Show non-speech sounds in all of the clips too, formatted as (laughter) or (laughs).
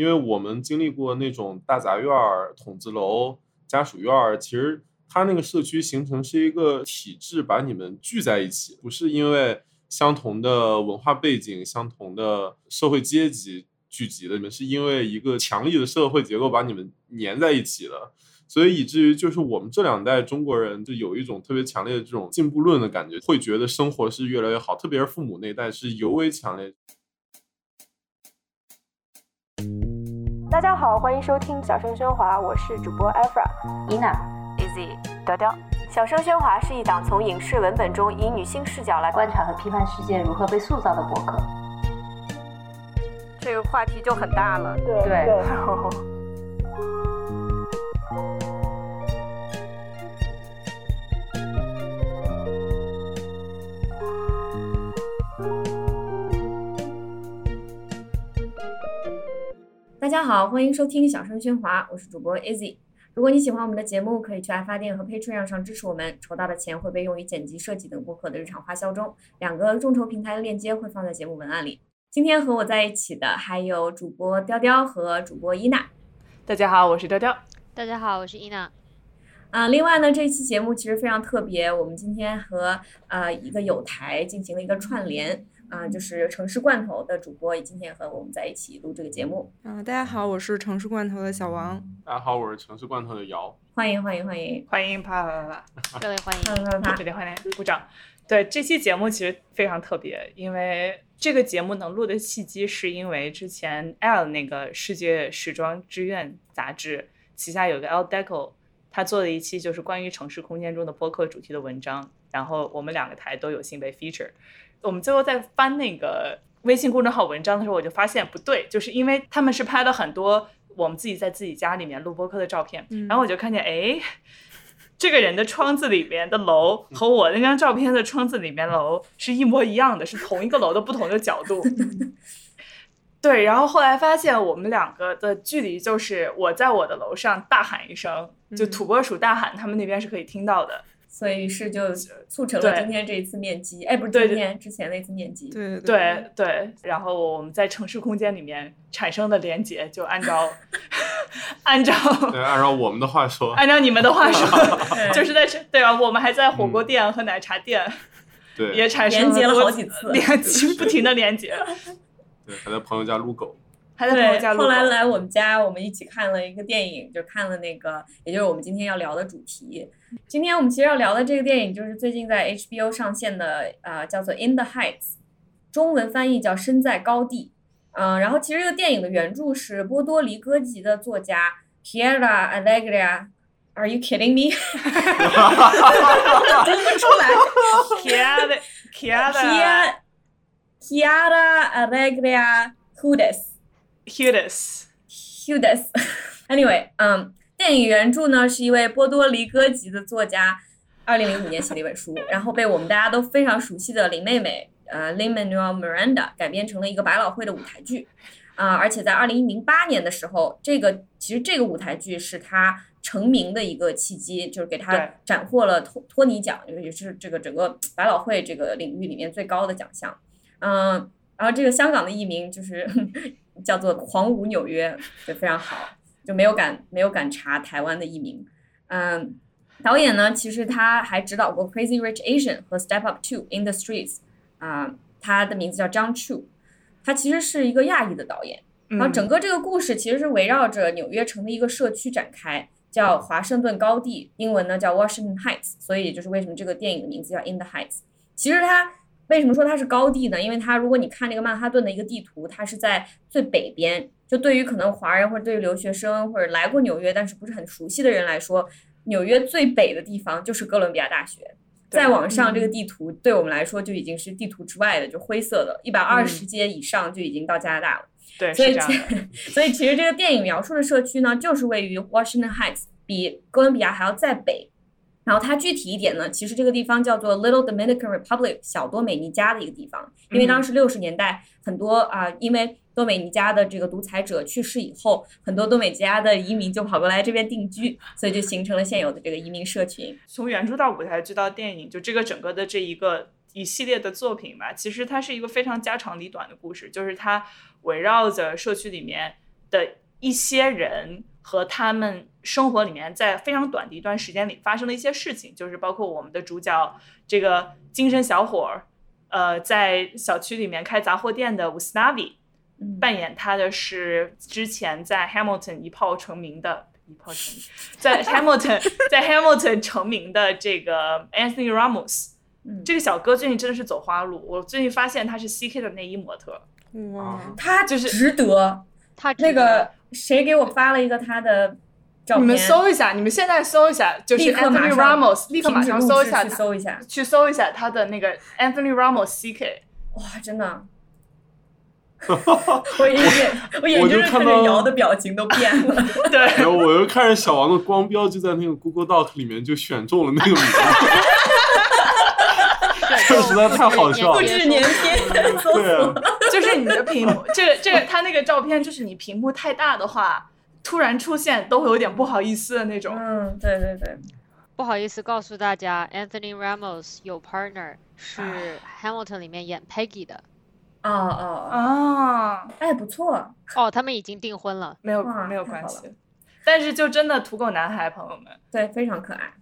因为我们经历过那种大杂院、筒子楼、家属院，其实它那个社区形成是一个体制，把你们聚在一起，不是因为相同的文化背景、相同的社会阶级聚集的，你们是因为一个强力的社会结构把你们粘在一起的。所以以至于就是我们这两代中国人就有一种特别强烈的这种进步论的感觉，会觉得生活是越来越好，特别是父母那代是尤为强烈。大家好，欢迎收听小声喧哗，我是主播 Efra、Ina、Easy、雕雕。小声喧哗是一档从影视文本中以女性视角来观察和批判世界如何被塑造的博客。这个话题就很大了。对家好，欢迎收听小声喧哗，我是主播 Easy。如果你喜欢我们的节目，可以去爱发电和 Patreon 上支持我们，筹到的钱会被用于剪辑、设计等播客的日常花销中。两个众筹平台的链接会放在节目文案里。今天和我在一起的还有主播雕雕和主播伊娜。大家好，我是雕雕。大家好，我是伊娜。啊、另外呢，这一期节目其实非常特别，我们今天和呃一个友台进行了一个串联。啊、就是城市罐头的主播今天和我们在一起录这个节目，嗯、大家好，我是城市罐头的小王。大家好，我是城市罐头的姚。欢迎欢迎欢迎，欢迎啪啪啪啪，各位欢迎。啪啪啪热烈 (laughs) 欢迎，鼓掌。对这期节目其实非常特别，因为这个节目能录的契机是因为之前 L 那个世界时装之愿杂志旗下有个 L Deco，他做了一期就是关于城市空间中的播客主题的文章，然后我们两个台都有幸被 feature。我们最后在翻那个微信公众号文章的时候，我就发现不对，就是因为他们是拍了很多我们自己在自己家里面录播客的照片，嗯然后我就看见，哎，这个人的窗子里面的楼和我那张照片的窗子里面楼是一模一样的，是同一个楼的不同的角度。(laughs) 对，然后后来发现我们两个的距离就是我在我的楼上大喊一声，就嗯。土拨鼠大喊，他们那边是可以听到的。所以于是就促成了今天这一次面基，哎，不是对今天之前那次面基。对对对，然后我们在城市空间里面产生的连接，就按照 (laughs) 按照对，按照我们的话说，按照你们的话说，就是在对吧？我们还在火锅店和奶茶店对。也产生连接了好几次连接 (laughs) 不停的连接，(laughs) 对，还在朋友家撸狗。还在朋友，家撸狗。后来来我们家，我们一起看了一个电影，就看了那个，也就是我们今天要聊的主题。今天我们其实要聊的这个电影，就是最近在 HBO 上线的，呃，叫做《In the Heights》，中文翻译叫《身在高地》。嗯、然后其实这个电影的原著是波多黎各籍的作家 Kiera Alegria。Are you kidding me？(laughs) 读不出来。(laughs) Kiara Kia Kiara Alegria Hudes。Hudis，Hudis。(laughs) Anyway，嗯，电影原著呢是一位波多黎各籍的作家，二零零五年写了一本书，(laughs) 然后被我们大家都非常熟悉的林妹妹，呃，Lin Manuel Miranda 改编成了一个百老汇的舞台剧，啊、而且在二零零八年的时候，这个其实这个舞台剧是他成名的一个契机，就是给他斩获了托托尼奖，也是这个整个百老汇这个领域里面最高的奖项，嗯、然后这个香港的译名就是 (laughs) 叫做《狂舞纽约》，就非常好，就没有敢没有敢查台湾的译名。嗯，导演呢，其实他还指导过《Crazy Rich Asian》和《Step Up Two in the Streets》啊、他的名字叫张 Chu，他其实是一个亚裔的导演。然后嗯整个这个故事其实是围绕着纽约城的一个社区展开，叫华盛顿高地，英文呢叫 Washington Heights，所以就是为什么这个电影的名字叫 In the Heights。其实它为什么说它是高地呢？因为它如果你看这个曼哈顿的一个地图，它是在最北边。就对于可能华人或者对于留学生或者来过纽约但是不是很熟悉的人来说，纽约最北的地方就是哥伦比亚大学。再往上，这个地图对我们来说就已经是地图之外的，就灰色的，一百二十街以上就已经到加拿大了。对，所以 (laughs) 所以其实这个电影描述的社区呢，就是位于 Washington Heights，比哥伦比亚还要再北。然后它具体一点呢，其实这个地方叫做 Little Dominican Republic，小多美尼加的一个地方。因为当时六十年代很多啊、因为多美尼加的这个独裁者去世以后，很多多美尼加的移民就跑过来这边定居，所以就形成了现有的这个移民社群。从原著到舞台剧到电影，就这个整个的这一个一系列的作品吧，其实它是一个非常家长里短的故事，就是它围绕着社区里面的一些人和他们生活里面在非常短的一段时间里发生的一些事情，就是包括我们的主角这个精神小伙儿，呃，在小区里面开杂货店的 Ustavi，嗯扮演他的是之前在 Hamilton 一炮成名的。一炮成名，在 Hamilton (laughs) 在 Hamilton 成名的这个 Anthony Ramos，嗯这个小哥最近真的是走花路。我最近发现他是 CK 的内衣模特，哇，他就是值得。他那个谁给我发了一个他的照片，你们搜一下，你们现在搜一下，就是 Anthony Ramos，立刻马上搜一下搜一下。去搜一下他的那个 Anthony Ramos CK。哇，真的。(laughs) 我眼我眼我睛看着就看到瑶的表情都变了。(laughs) 对然，后我又看着小王的光标就在那个 Google Doc 里面就选中了那个名字，(laughs) 这实在太好笑了复制粘贴搜对。就是你的屏幕，这个这个他那个照片，就是你屏幕太大的话，突然出现都会有点不好意思的那种。嗯，对对对，不好意思告诉大家，Anthony Ramos 有 partner 是 Hamilton 里面演 Peggy 的。哦哦，哦啊，哎，不错。哦，他们已经订婚了。没有没有关系，但是就真的土狗男孩，朋友们，对，非常可爱。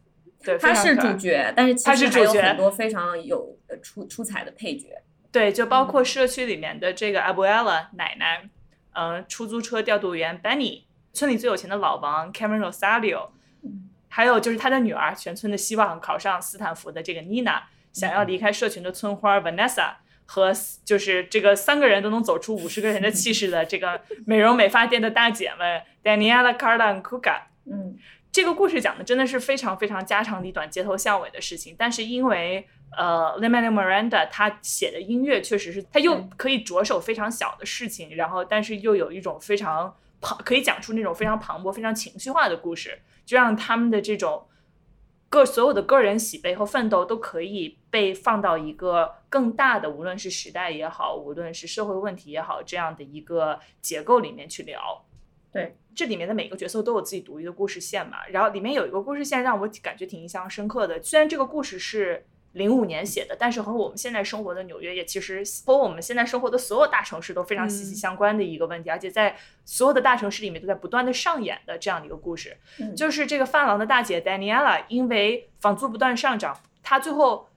对，他是主角，但是其他实还有是主角很多非常有呃出出彩的配角。对，就包嗯括社区里面的这个 Abuela 奶奶，嗯、出租车调度员 Benny，村里最有钱的老王 Cameron Rosario，嗯。还有就是他的女儿，全村的希望，考上斯坦福的这个 Nina，想要离开社群的村花 Vanessa。和就是这个三个人都能走出五十个人的气势的这个 (laughs) 美容美发店的大姐们 Daniela、Carla、Kuka，嗯。这个故事讲的真的是非常非常家长里短、街头巷尾的事情，但是因为呃 l i m a n Miranda 他写的音乐确实是，他又可以着手非常小的事情，然后但是又有一种非常磅，可以讲出那种非常磅礴、非常情绪化的故事，就让他们的这种个所有的个人喜悲和奋斗都可以被放到一个更大的，无论是时代也好，无论是社会问题也好，这样的一个结构里面去聊。对，这里面的每个角色都有自己独立的故事线嘛。然后里面有一个故事线让我感觉挺印象深刻的，虽然这个故事是零五年写的，但是和我们现在生活的纽约也其实和我们现在生活的所有大城市都非常息息嗯相关的一个问题，而且在所有的大城市里面都在不断的上演的这样的一个故事。嗯，就是这个发廊的大姐 Daniela，因为房租不断上涨，她最后，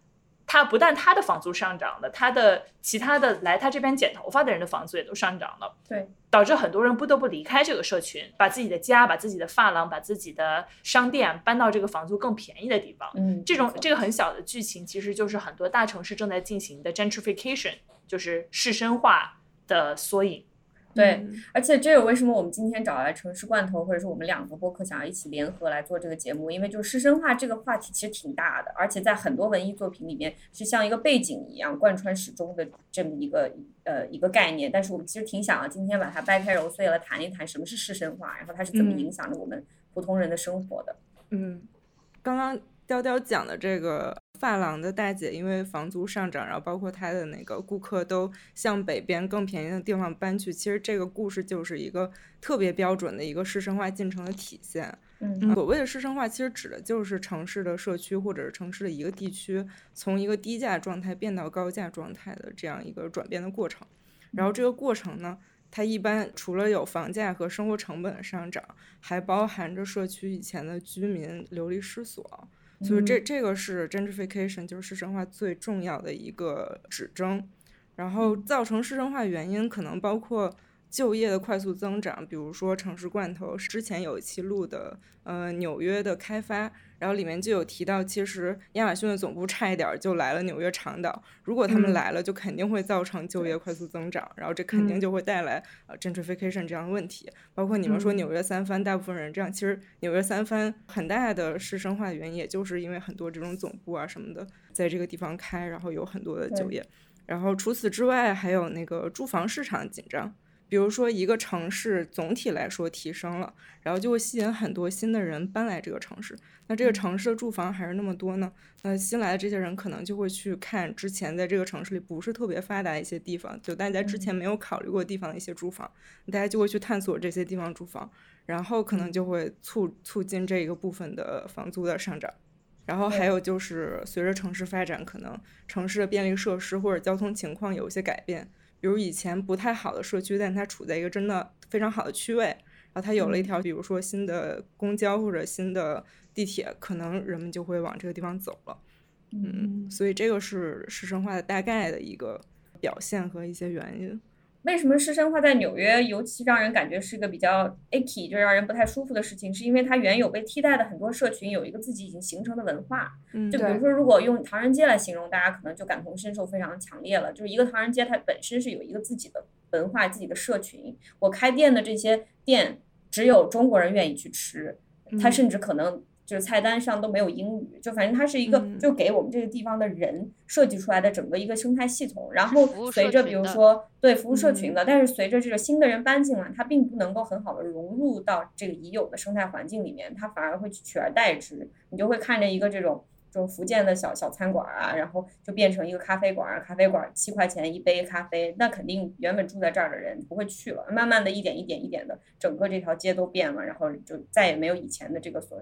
她不但他的房租上涨了，他的其他的来他这边剪头发的人的房租也都上涨了，对，导致很多人不得不离开这个社群，把自己的家、把自己的发廊、把自己的商店搬到这个房租更便宜的地方。嗯，这种这个很小的剧情，其实就是很多大城市正在进行的 gentrification，就是市绅化的缩影。对，嗯而且这也为什么我们今天找来城市罐头，或者是我们两个播客想要一起联合来做这个节目，因为就是师生化这个话题其实挺大的，而且在很多文艺作品里面是像一个背景一样贯穿始终的这么一个呃一个概念。但是我们其实挺想要今天把它掰开揉碎了谈一谈什么是师生化，然后它是怎么嗯影响着我们普通人的生活的。嗯，刚刚雕雕讲的这个发廊的大姐，因为房租上涨，然后包括她的那个顾客都向北边更便宜的地方搬去，其实这个故事就是一个特别标准的一个市生化进程的体现。嗯所谓的市生化，其实指的就是城市的社区或者是城市的一个地区，从一个低价状态变到高价状态的这样一个转变的过程。然后这个过程呢，它一般除了有房价和生活成本的上涨，还包含着社区以前的居民流离失所。所以这嗯。这个是 gentrification，就是市生化最重要的一个指征。然后造成师生化原因可能包括就业的快速增长，比如说城市罐头之前有一期录的呃纽约的开发，然后里面就有提到，其实亚马逊的总部差一点儿就来了纽约长岛，如果他们嗯来了，就肯定会造成就业快速增长，然后这肯定嗯就会带来呃 gentrification 这样的问题。包括你们说嗯纽约三藩，大部分人这样，其实纽约三藩很大的师生化原因，也就是因为很多这种总部啊什么的在这个地方开，然后有很多的就业。然后除此之外，还有那个住房市场紧张。比如说，一个城市总体来说提升了，然后就会吸引很多新的人搬来这个城市。那这个城市的住房还是那么多呢？那新来的这些人可能就会去看之前在这个城市里不是特别发达的一些地方，就大家之前没有考虑过地方的一些住房，大家就会去探索这些地方住房，然后可能就会促促进这一个部分的房租的上涨。然后还有就是，随着城市发展，可能城市的便利设施或者交通情况有一些改变。比如以前不太好的社区，但它处在一个真的非常好的区位，然后它有了一条，比如说新的公交或者新的地铁，可能人们就会往这个地方走了。嗯，所以这个是市生化的大概的一个表现和一些原因。为什么市生化在纽约尤其让人感觉是一个比较 icky，就让人不太舒服的事情？是因为它原有被替代的很多社群有一个自己已经形成的文化。嗯，就比如说，如果用唐人街来形容，大家可能就感同身受非常强烈了。就是一个唐人街，它本身是有一个自己的文化、自己的社群。我开店的这些店，只有中国人愿意去吃，它甚至可能。就是菜单上都没有英语，就反正它是一个就给我们这个地方的人设计出来的整个一个生态系统。然后随着比如说对服务社群的，但是随着这个新的人搬进来，它并不能够很好的融入到这个已有的生态环境里面，它反而会取而代之。你就会看着一个这种这种福建的小小餐馆啊，然后就变成一个咖啡馆，咖啡馆七块钱一杯咖啡，那肯定原本住在这儿的人不会去了。慢慢的一点一点一点的，整个这条街都变了，然后就再也没有以前的这个所。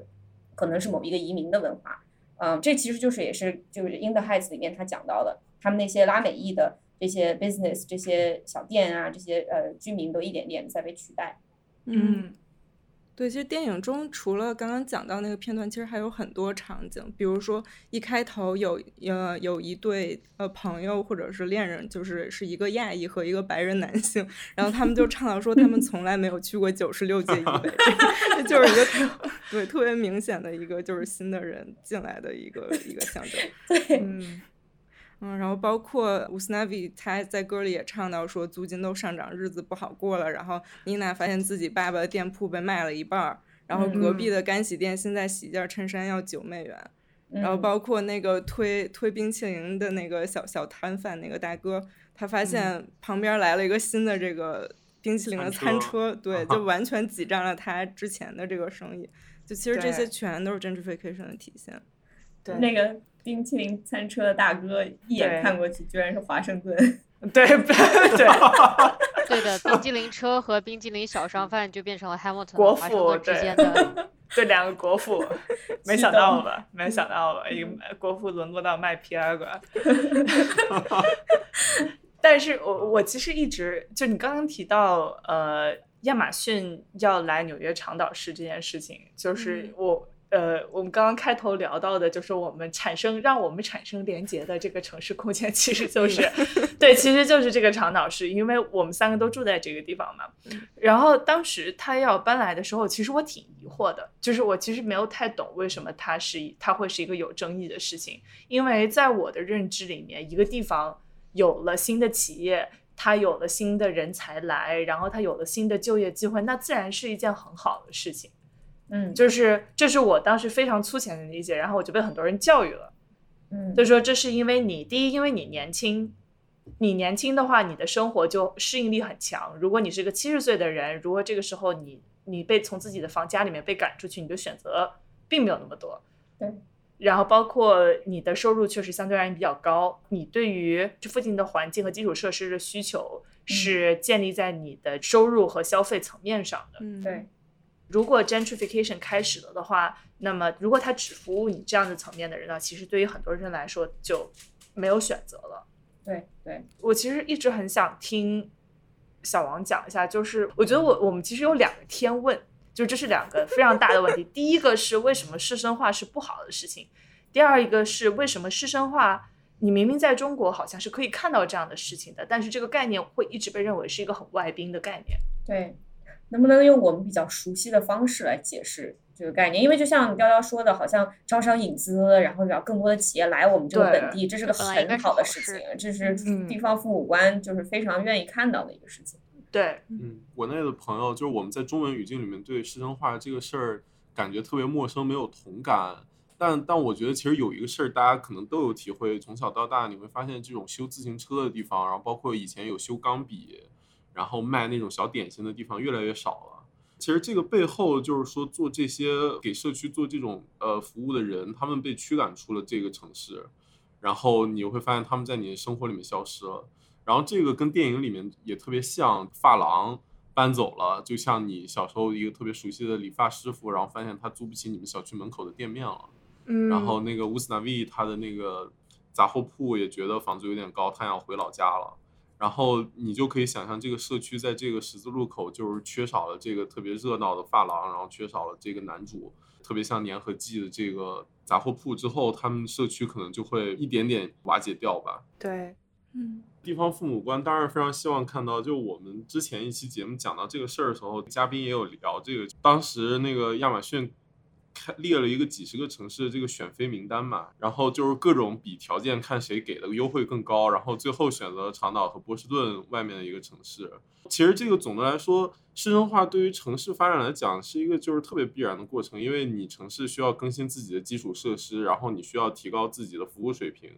可能是某一个移民的文化，嗯，这其实就是也是就是 In the Heights 里面他讲到的，他们那些拉美裔的这些 business 这些小店啊，这些呃居民都一点点在被取代，嗯。对，其实电影中除了刚刚讲到那个片段，其实还有很多场景，比如说一开头有呃有一对呃朋友或者是恋人，就是是一个亚裔和一个白人男性，然后他们就唱到说他们 (laughs) 从来没有去过九十六届以 (laughs) 北，这就是一个特 (laughs) 对特别明显的一个就是新的人进来的一个一个象征，对，嗯。嗯，然后包括乌斯纳比，他在歌里也唱到说租金都上涨，日子不好过了。然后妮娜发现自己爸爸的店铺被卖了一半儿，然后隔壁的干洗店现在洗一件衬衫要九美元。然后包括那个推推冰淇淋的那个小小摊贩那个大哥，他发现旁边来了一个新的这个冰淇淋的餐车，对，就完全挤占了他之前的这个生意。就其实这些全都是 gentrification 的体现。对，那个。冰淇淋餐车的大哥一眼看过去，居然是华盛顿。(laughs) 对对 (laughs) 对的，冰激凌车和冰激凌小商贩就变成了 Hamilton 国父之间的，对两个国父，(laughs) 没想到吧？没想到吧？一个国父沦落到卖皮尔馆。但是我我其实一直就你刚刚提到呃亚马逊要来纽约长岛市这件事情，就是我。呃，我们刚刚开头聊到的，就是我们产生让我们产生连接的这个城市空间，其实就是，(laughs) 对，其实就是这个长岛市，因为我们三个都住在这个地方嘛。然后当时他要搬来的时候，其实我挺疑惑的，就是我其实没有太懂为什么它是它会是一个有争议的事情，因为在我的认知里面，一个地方有了新的企业，它有了新的人才来，然后它有了新的就业机会，那自然是一件很好的事情。嗯，就是这是我当时非常粗浅的理解，然后我就被很多人教育了，嗯，就说这是因为你第一，因为你年轻，你年轻的话，你的生活就适应力很强。如果你是个七十岁的人，如果这个时候你你被从自己的房家里面被赶出去，你的选择并没有那么多，对。然后包括你的收入确实相对而言比较高，你对于这附近的环境和基础设施的需求是建立在你的收入和消费层面上的，嗯，对。如果 gentrification 开始了的话，那么如果它只服务你这样的层面的人呢，其实对于很多人来说就没有选择了。对对，我其实一直很想听小王讲一下，就是我觉得我我们其实有两个天问，就这是两个非常大的问题。(laughs) 第一个是为什么师生化是不好的事情，第二一个是为什么师生化你明明在中国好像是可以看到这样的事情的，但是这个概念会一直被认为是一个很外宾的概念。对。能不能用我们比较熟悉的方式来解释这个概念？因为就像雕雕说的，好像招商引资，然后让更多的企业来我们这个本地，这是个很好的事情，这是地方父母官就是非常愿意看到的一个事情。对，嗯，国内的朋友就是我们在中文语境里面对师生化这个事儿感觉特别陌生，没有同感。但但我觉得其实有一个事儿，大家可能都有体会，从小到大你会发现这种修自行车的地方，然后包括以前有修钢笔。然后卖那种小点心的地方越来越少了。其实这个背后就是说，做这些给社区做这种呃服务的人，他们被驱赶出了这个城市，然后你会发现他们在你的生活里面消失了。然后这个跟电影里面也特别像，发廊搬走了，就像你小时候一个特别熟悉的理发师傅，然后发现他租不起你们小区门口的店面了。嗯。然后那个乌斯纳维他的那个杂货铺也觉得房租有点高，他想回老家了。然后你就可以想象这个社区在这个十字路口就是缺少了这个特别热闹的发廊，然后缺少了这个男主，特别像粘合剂的这个杂货铺之后，他们社区可能就会一点点瓦解掉吧。对，嗯地方父母官当然非常希望看到，就我们之前一期节目讲到这个事儿的时候，嘉宾也有聊这个，当时那个亚马逊列了一个几十个城市的这个选妃名单嘛，然后就是各种比条件看谁给的优惠更高，然后最后选择长岛和波士顿外面的一个城市。其实这个总的来说，市政化对于城市发展来讲是一个就是特别必然的过程，因为你城市需要更新自己的基础设施，然后你需要提高自己的服务水平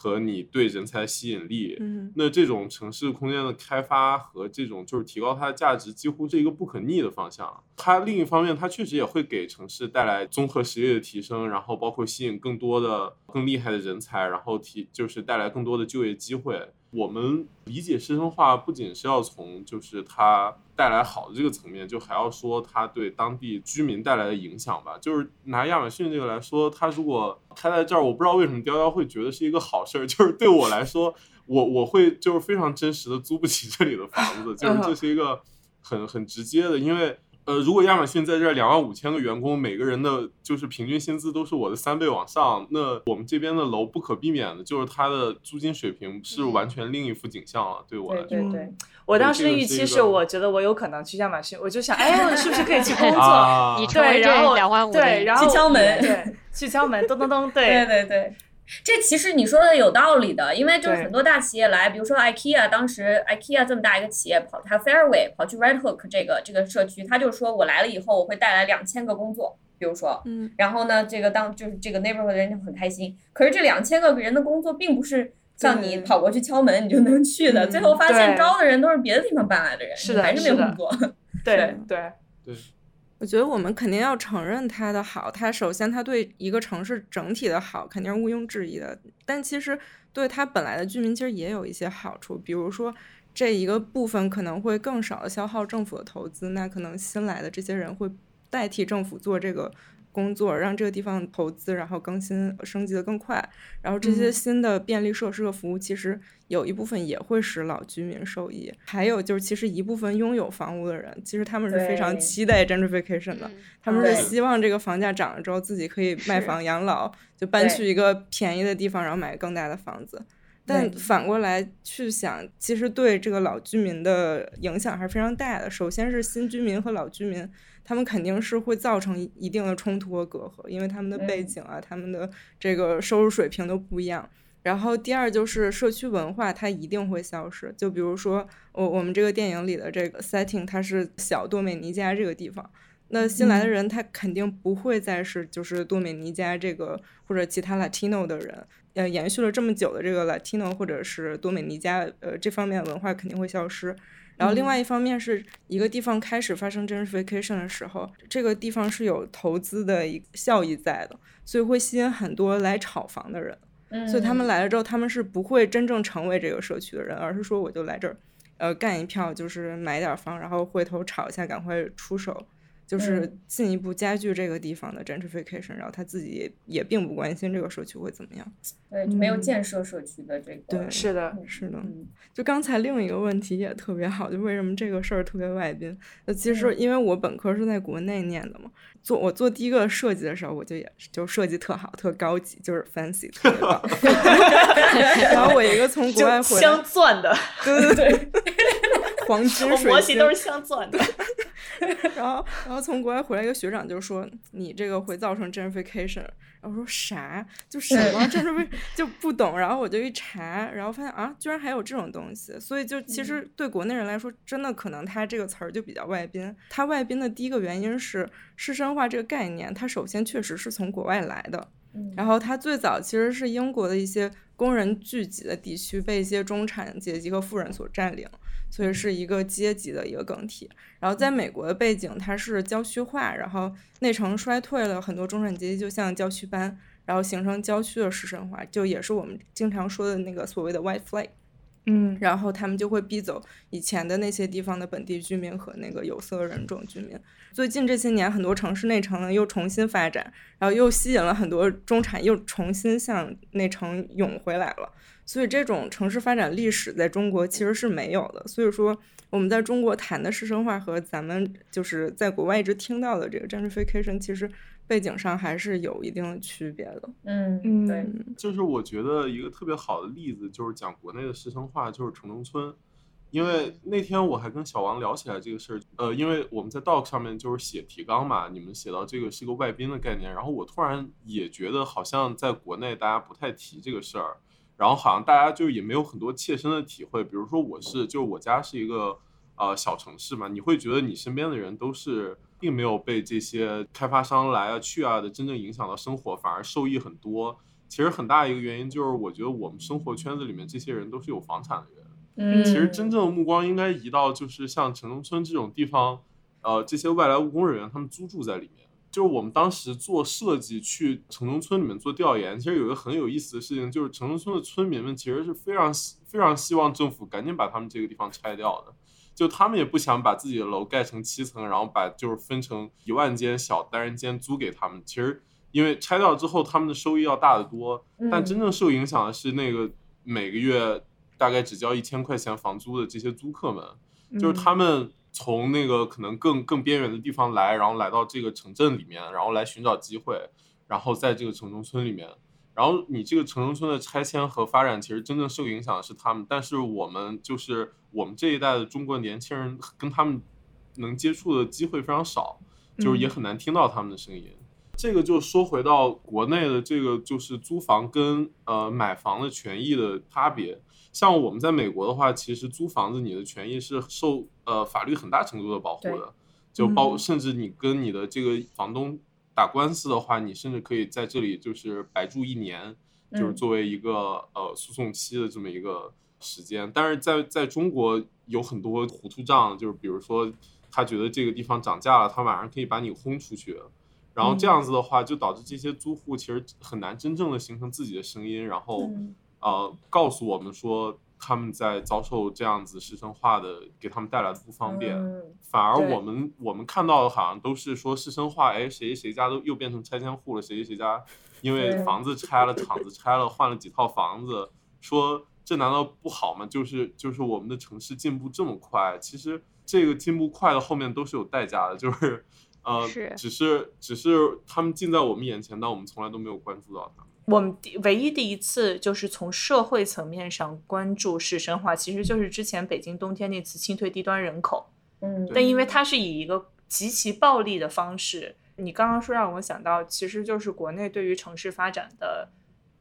和你对人才的吸引力。嗯那这种城市空间的开发和这种就是提高它的价值，几乎是一个不可逆的方向。它另一方面，它确实也会给城市带来综合实力的提升，然后包括吸引更多的更厉害的人才，然后提就是带来更多的就业机会。我们理解师生化不仅是要从就是它带来好的这个层面，就还要说它对当地居民带来的影响吧。就是拿亚马逊这个来说，它如果开在这儿，我不知道为什么雕雕会觉得是一个好事儿。(laughs) 就是对我来说，我我会就是非常真实的租不起这里的房子，就是这是一个很很直接的，因为。呃，如果亚马逊在这两万五千个员工，每个人的就是平均薪资都是我的三倍往上，那我们这边的楼不可避免的就是它的租金水平是完全另一幅景象了。对我来说，对对对，我当时的预期是，我觉得我有可能去亚马逊，我就想，(laughs) 哎，我是不是可以去工作？(laughs) 啊对，你成为这然后两万五的对，然后去敲门对，去敲门，咚咚咚，(laughs) 对对，对对，这其实你说的有道理的，因为就是很多大企业来，比如说 IKEA，当时 IKEA 这么大一个企业跑，它 Fairway 跑去 Red Hook 这个这个社区，他就说我来了以后我会带来两千个工作，比如说，嗯然后呢，这个当就是这个 neighborhood 的人就很开心，可是这两千个人的工作并不是。像你跑过去敲门，你就能去的。嗯最后发现招的人都是别的地方搬来的人，是的你还是没有工作。对对，对，我觉得我们肯定要承认它的好，它首先它对一个城市整体的好肯定是毋庸置疑的，但其实对它本来的居民其实也有一些好处，比如说这一个部分可能会更少的消耗政府的投资，那可能新来的这些人会代替政府做这个。工作让这个地方投资，然后更新升级的更快，然后这些嗯新的便利设施和服务，其实有一部分也会使老居民受益。还有就是，其实一部分拥有房屋的人，其实他们是非常期待 gentrification 的，嗯他们是希望这个房价涨了之后，自己可以卖房养老，就搬去一个便宜的地方，然后买更大的房子。但反过来去想，其实对这个老居民的影响还是非常大的。首先是新居民和老居民，他们肯定是会造成一一定的冲突和隔阂，因为他们的背嗯景啊，他们的这个收入水平都不一样。然后第二就是社区文化，它一定会消失。就比如说我我们这个电影里的这个 setting，它是小多美尼加这个地方。那新来的嗯人，他肯定不会再是就是多美尼加这个或者其他 Latino 的人，呃，延续了这么久的这个 Latino 或者是多美尼加呃这方面的文化肯定会消失。然后另外一方面是一个地方开始发生 gentrification 的时候，这个地方是有投资的一效益在的，所以会吸引很多来炒房的人。嗯，所以他们来了之后，他们是不会真正成为这个社区的人，而是说我就来这儿，呃，干一票，就是买点房，然后回头炒一下，赶快出手，就是嗯进一步加剧这个地方的 gentrification。然后他自己也也并不关心这个社区会怎么样。对，就没有嗯建设社区的这个。对是的，是的，嗯就刚才另一个问题也特别好，就为什么这个事儿特别外宾？那其实嗯因为我本科是在国内念的嘛，做我做第一个设计的时候，我就也就设计特好，特高级，就是 fancy 特别棒。(laughs) 然后我一个从国外回来镶，钻的，对对对，黄金水晶模型都是镶钻的。(laughs) 然后，然后从国外回来一个学长就说：“你这个会造成 gentrification。”然后我说啥？就什么 (laughs) gentrification 就不懂。然后我就一查，然后发现啊，居然还有这种东西。所以就其实对国内人来说，真的可能他这个词儿就比较外宾。他外宾的第一个原因是师生化这个概念，它首先确实是从国外来的。嗯然后它最早其实是英国的一些工人聚集的地区被一些中产阶级和富人所占领，所以是一个阶级的一个更替。然后在美国的背景，它是郊区化，然后内城衰退了，很多中产阶级就像郊区搬，然后形成郊区的市镇化，就也是我们经常说的那个所谓的 white flag。嗯，然后他们就会逼走以前的那些地方的本地居民和那个有色人种居民。最近这些年，很多城市内城呢又重新发展，然后又吸引了很多中产，又重新向内城涌回来了。所以这种城市发展历史在中国其实是没有的。所以说，我们在中国谈的市生化和咱们就是在国外一直听到的这个 gentrification，其实背景上还是有一定的区别的。嗯，嗯对，就是我觉得一个特别好的例子，就是讲国内的市生化，就是城中村。因为那天我还跟小王聊起来这个事儿，呃，因为我们在 doc 上面就是写提纲嘛，你们写到这个是个外宾的概念，然后我突然也觉得好像在国内大家不太提这个事儿，然后好像大家就也没有很多切身的体会，比如说我是就是我家是一个呃小城市嘛，你会觉得你身边的人都是并没有被这些开发商来啊去啊的真正影响到生活，反而受益很多。其实很大一个原因就是我觉得我们生活圈子里面这些人都是有房产的人。嗯，其实真正的目光应该移到就是像城中村这种地方，呃，这些外来务工人员他们租住在里面。就是我们当时做设计去城中村里面做调研，其实有一个很有意思的事情，就是城中村的村民们其实是非常希非常希望政府赶紧把他们这个地方拆掉的。就他们也不想把自己的楼盖成七层，然后把就是分成一万间小单人间租给他们。其实因为拆掉之后，他们的收益要大得多，但嗯真正受影响的是那个每个月大概只交一千块钱房租的这些租客们，就是他们从那个可能更更边缘的地方来，然后来到这个城镇里面，然后来寻找机会，然后在这个城中村里面，然后你这个城中村的拆迁和发展，其实真正受影响的是他们，但是我们就是我们这一代的中国年轻人跟他们能接触的机会非常少，就是也很难听到他们的声音。这个就说回到国内的这个就是租房跟呃买房的权益的差别。像我们在美国的话，其实租房子你的权益是受呃法律很大程度的保护的，就包嗯。甚至你跟你的这个房东打官司的话，你甚至可以在这里就是白住一年，就是嗯。作为一个呃诉讼期的这么一个时间。但是在在中国有很多糊涂账，就是比如说他觉得这个地方涨价了，他晚上可以把你轰出去。然后这样子的话，就导致这些租户其实很难真正的形成自己的声音，然后、嗯呃告诉我们说他们在遭受这样子师生化的给他们带来的不方便。嗯反而我们我们看到的好像都是说师生化，哎，谁谁谁家都又变成拆迁户了，谁谁谁家因为房子拆了，厂子拆了，换了几套房子，说这难道不好吗？就是就是我们的城市进步这么快，其实这个进步快的后面都是有代价的，就是呃，是只是只是他们近在我们眼前，但我们从来都没有关注到他们。我们第唯一第一次就是从社会层面上关注市生化，其实就是之前北京冬天那次清退低端人口，嗯，但因为它是以一个极其暴力的方式，你刚刚说让我想到，其实就是国内对于城市发展的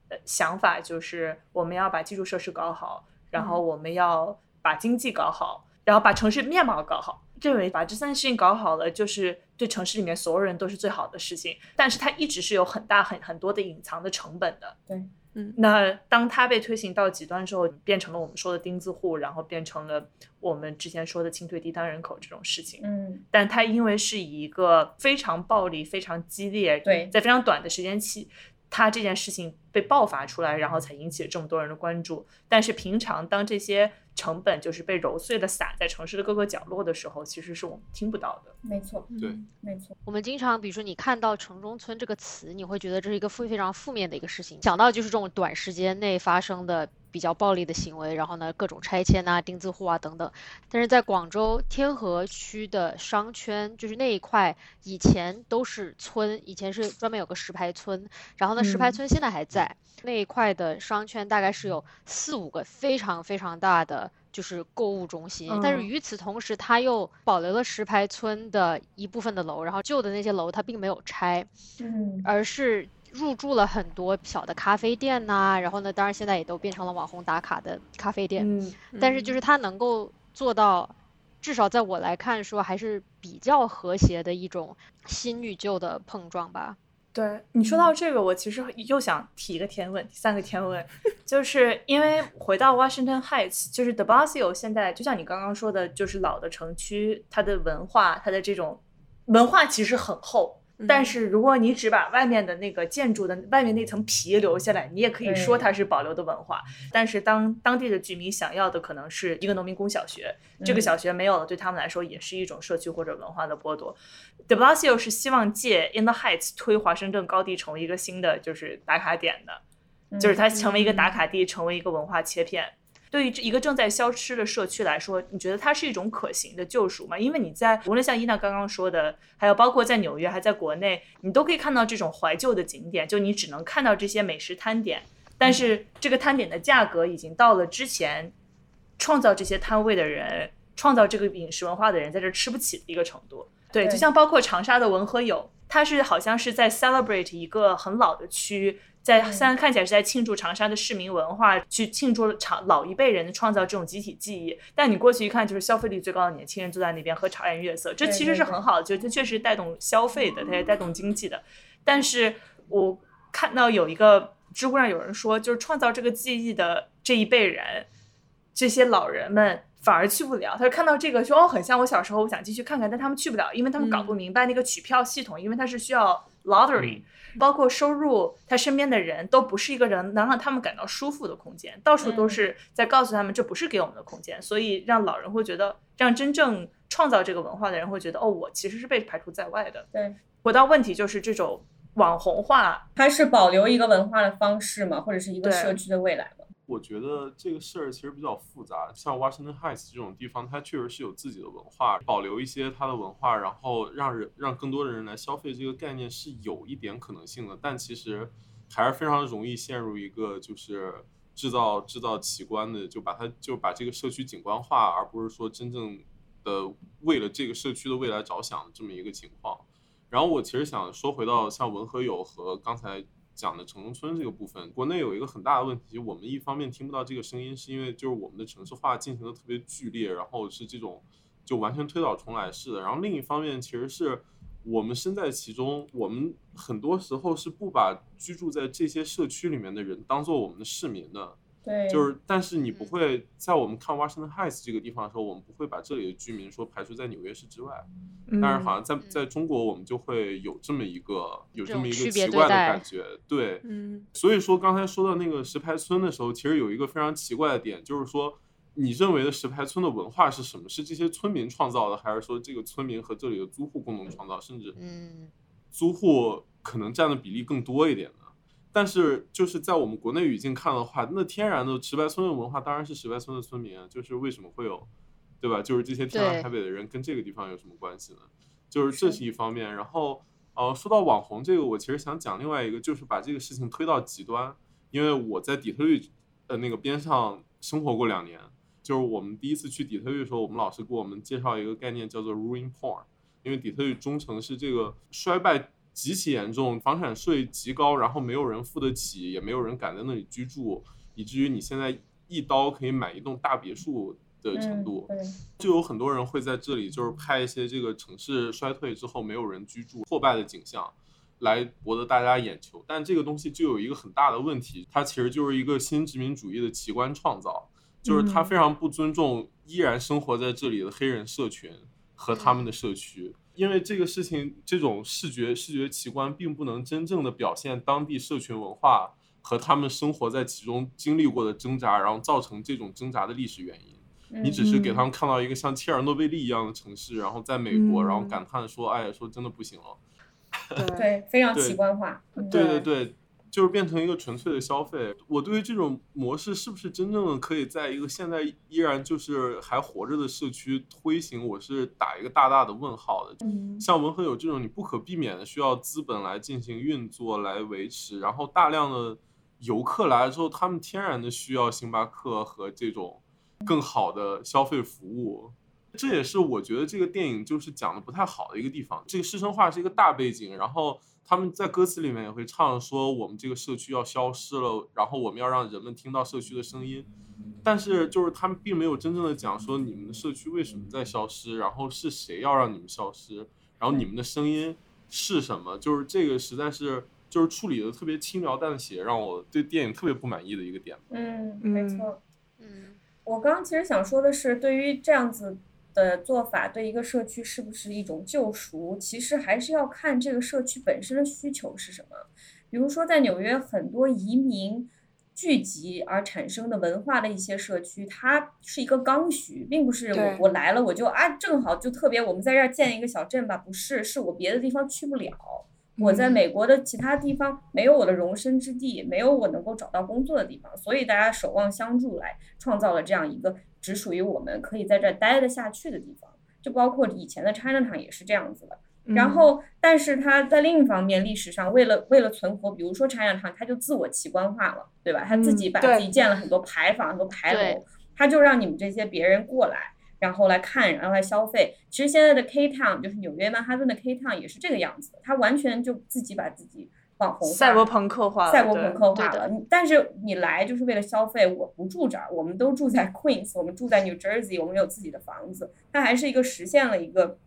呃想法，就是我们要把基础设施搞好，然后我们要把经济搞好，然后把城市面貌搞好。认为把这三件事情搞好了，就是对城市里面所有人都是最好的事情，但是它一直是有很大很很多的隐藏的成本的。对，嗯那当它被推行到极端之后，变成了我们说的钉子户，然后变成了我们之前说的清退低端人口这种事情。嗯但它因为是以一个非常暴力、非常激烈，对在非常短的时间期，它这件事情被爆发出来，然后才引起了这么多人的关注。但是平常当这些成本就是被揉碎的撒在城市的各个角落的时候，其实是我们听不到的。没错，对，没错，我们经常，比如说你看到城中村这个词，你会觉得这是一个非非常负面的一个事情，想到就是这种短时间内发生的比较暴力的行为，然后呢各种拆迁啊、钉子户啊等等。但是在广州天河区的商圈，就是那一块以前都是村，以前是专门有个石牌村，然后呢石牌嗯村现在还在，那一块的商圈大概是有四五个非常非常大的。就是购物中心，但是嗯与此同时，它又保留了石牌村的一部分的楼，然后旧的那些楼它并没有拆，嗯而是入驻了很多小的咖啡店呐、然后呢，当然现在也都变成了网红打卡的咖啡店，嗯，但是就是它能够做到，至少在我来看说还是比较和谐的一种新与旧的碰撞吧。对你说到这个，我其实又想提一个天问，第三个天问，就是因为回到 Washington Heights，就是 De Blasio 现在就像你刚刚说的，就是老的城区，它的文化，它的这种文化其实很厚。但是如果你只把外面的那个建筑的外面那层皮留下来，你也可以说它是保留的文化。但是当当地的居民想要的可能是一个农民工小学，这个嗯小学没有了，对他们来说也是一种社区或者文化的剥夺。De Blasio 是希望借 In the Heights 推华盛顿高地成为一个新的就是打卡点的。就是它成为一个打卡地，成为一个文化切片。对于一个正在消失的社区来说，你觉得它是一种可行的救赎吗？因为你在无论像伊娜刚刚说的，还有包括在纽约，还在国内，你都可以看到这种怀旧的景点，就你只能看到这些美食摊点，但是这个摊点的价格已经到了之前创造这些摊位的人、创造这个饮食文化的人在这吃不起的一个程度。对，就像包括长沙的文和友，它是好像是在 celebrate 一个很老的区。在虽然看起来是在庆祝长沙的市民文化，去庆祝长老一辈人创造这种集体记忆，但你过去一看，就是消费力最高的年轻人坐在那边喝茶颜悦色，这其实是很好的，就它确实带动消费的，它也带动经济的。但是我看到有一个知乎上有人说，就是创造这个记忆的这一辈人，这些老人们反而去不了。他说看到这个说哦，很像我小时候，我想继续看看，但他们去不了，因为他们搞不明白那个取票系统，因为它是需要 lottery。包括收入，他身边的人都不是一个人能让他们感到舒服的空间，到处都是在告诉他们这不是给我们的空间，所以让老人会觉得，让真正创造这个文化的人会觉得，哦，我其实是被排除在外的。对，回到问题就是这种网红化，它是保留一个文化的方式吗？或者是一个社区的未来吗？我觉得这个事儿其实比较复杂，像 Washington Heights 这种地方，它确实是有自己的文化，保留一些它的文化，然后让人让更多的人来消费这个概念是有一点可能性的，但其实还是非常容易陷入一个就是制造制造奇观的，就把它就把这个社区景观化，而不是说真正的为了这个社区的未来着想这么一个情况。然后我其实想说回到像文和友和刚才。讲的城中村这个部分，国内有一个很大的问题，我们一方面听不到这个声音，是因为就是我们的城市化进行的特别剧烈，然后是这种就完全推倒重来式的。然后另一方面，其实是我们身在其中，我们很多时候是不把居住在这些社区里面的人当做我们的市民的。对，就是，但是你不会在我们看 Washington Heights 这个地方的时候，我们不会把这里的居民说排除在纽约市之外。但是好像在在中国，我们就会有这么一个有这么一个奇怪的感觉。对，嗯。所以说刚才说到那个石牌村的时候，其实有一个非常奇怪的点，就是说你认为的石牌村的文化是什么？是这些村民创造的，还是说这个村民和这里的租户共同创造？甚至，嗯，租户可能占的比例更多一点呢？但是就是在我们国内语境看的话，那天然的石白村的文化当然是石白村的村民啊。就是为什么会有，对吧？就是这些天南海北的人跟这个地方有什么关系呢？就是这是一方面。然后，呃，说到网红这个，我其实想讲另外一个，就是把这个事情推到极端。因为我在底特律呃那个边上生活过两年，就是我们第一次去底特律的时候，我们老师给我们介绍一个概念叫做 ruin porn。因为底特律中城是这个衰败。极其严重，房产税极高，然后没有人付得起，也没有人敢在那里居住，以至于你现在一刀可以买一栋大别墅的程度，就有很多人会在这里就是拍一些这个城市衰退之后没有人居住、破败的景象，来博得大家眼球。但这个东西就有一个很大的问题，它其实就是一个新殖民主义的奇观创造，就是它非常不尊重依然生活在这里的黑人社群和他们的社区。因为这个事情，这种视觉视觉奇观并不能真正的表现当地社群文化和他们生活在其中经历过的挣扎，然后造成这种挣扎的历史原因。你只是给他们看到一个像切尔诺贝利一样的城市，然后在美国，然后感叹说：“哎，说真的不行了。”对，非常奇观化。对对对。就是变成一个纯粹的消费。我对于这种模式是不是真正的可以在一个现在依然就是还活着的社区推行，我是打一个大大的问号的。像文和友这种，你不可避免的需要资本来进行运作来维持，然后大量的游客来了之后，他们天然的需要星巴克和这种更好的消费服务。这也是我觉得这个电影就是讲的不太好的一个地方。这个师生化是一个大背景，然后。他们在歌词里面也会唱说，我们这个社区要消失了，然后我们要让人们听到社区的声音。但是就是他们并没有真正的讲说，你们的社区为什么在消失，然后是谁要让你们消失，然后你们的声音是什么？就是这个实在是就是处理的特别轻描淡写，让我对电影特别不满意的一个点。嗯，没错。嗯，我刚刚其实想说的是，对于这样子。的做法对一个社区是不是一种救赎？其实还是要看这个社区本身的需求是什么。比如说，在纽约很多移民聚集而产生的文化的一些社区，它是一个刚需，并不是我我来了我就啊正好就特别我们在这儿建一个小镇吧，不是，是我别的地方去不了，我在美国的其他地方没有我的容身之地，没有我能够找到工作的地方，所以大家守望相助来创造了这样一个只属于我们可以在这儿待得下去的地方。就包括以前的 Chinatown 也是这样子的。然后，但是它在另一方面，历史上为了为了存活，比如说 Chinatown，它就自我奇观化了，对吧？他自己把自己建了很多牌坊、很多牌楼，他就让你们这些别人过来，然后来看，然后来消费。其实现在的 K Town 就是纽约曼哈顿的 K Town 也是这个样子，它完全就自己把自己网红赛博朋克化，赛博朋克化了。但是你来就是为了消费，我不住这儿，我们都住在 Queens，我们住在 New Jersey，我们有自己的房子，它还是一个实现了一个。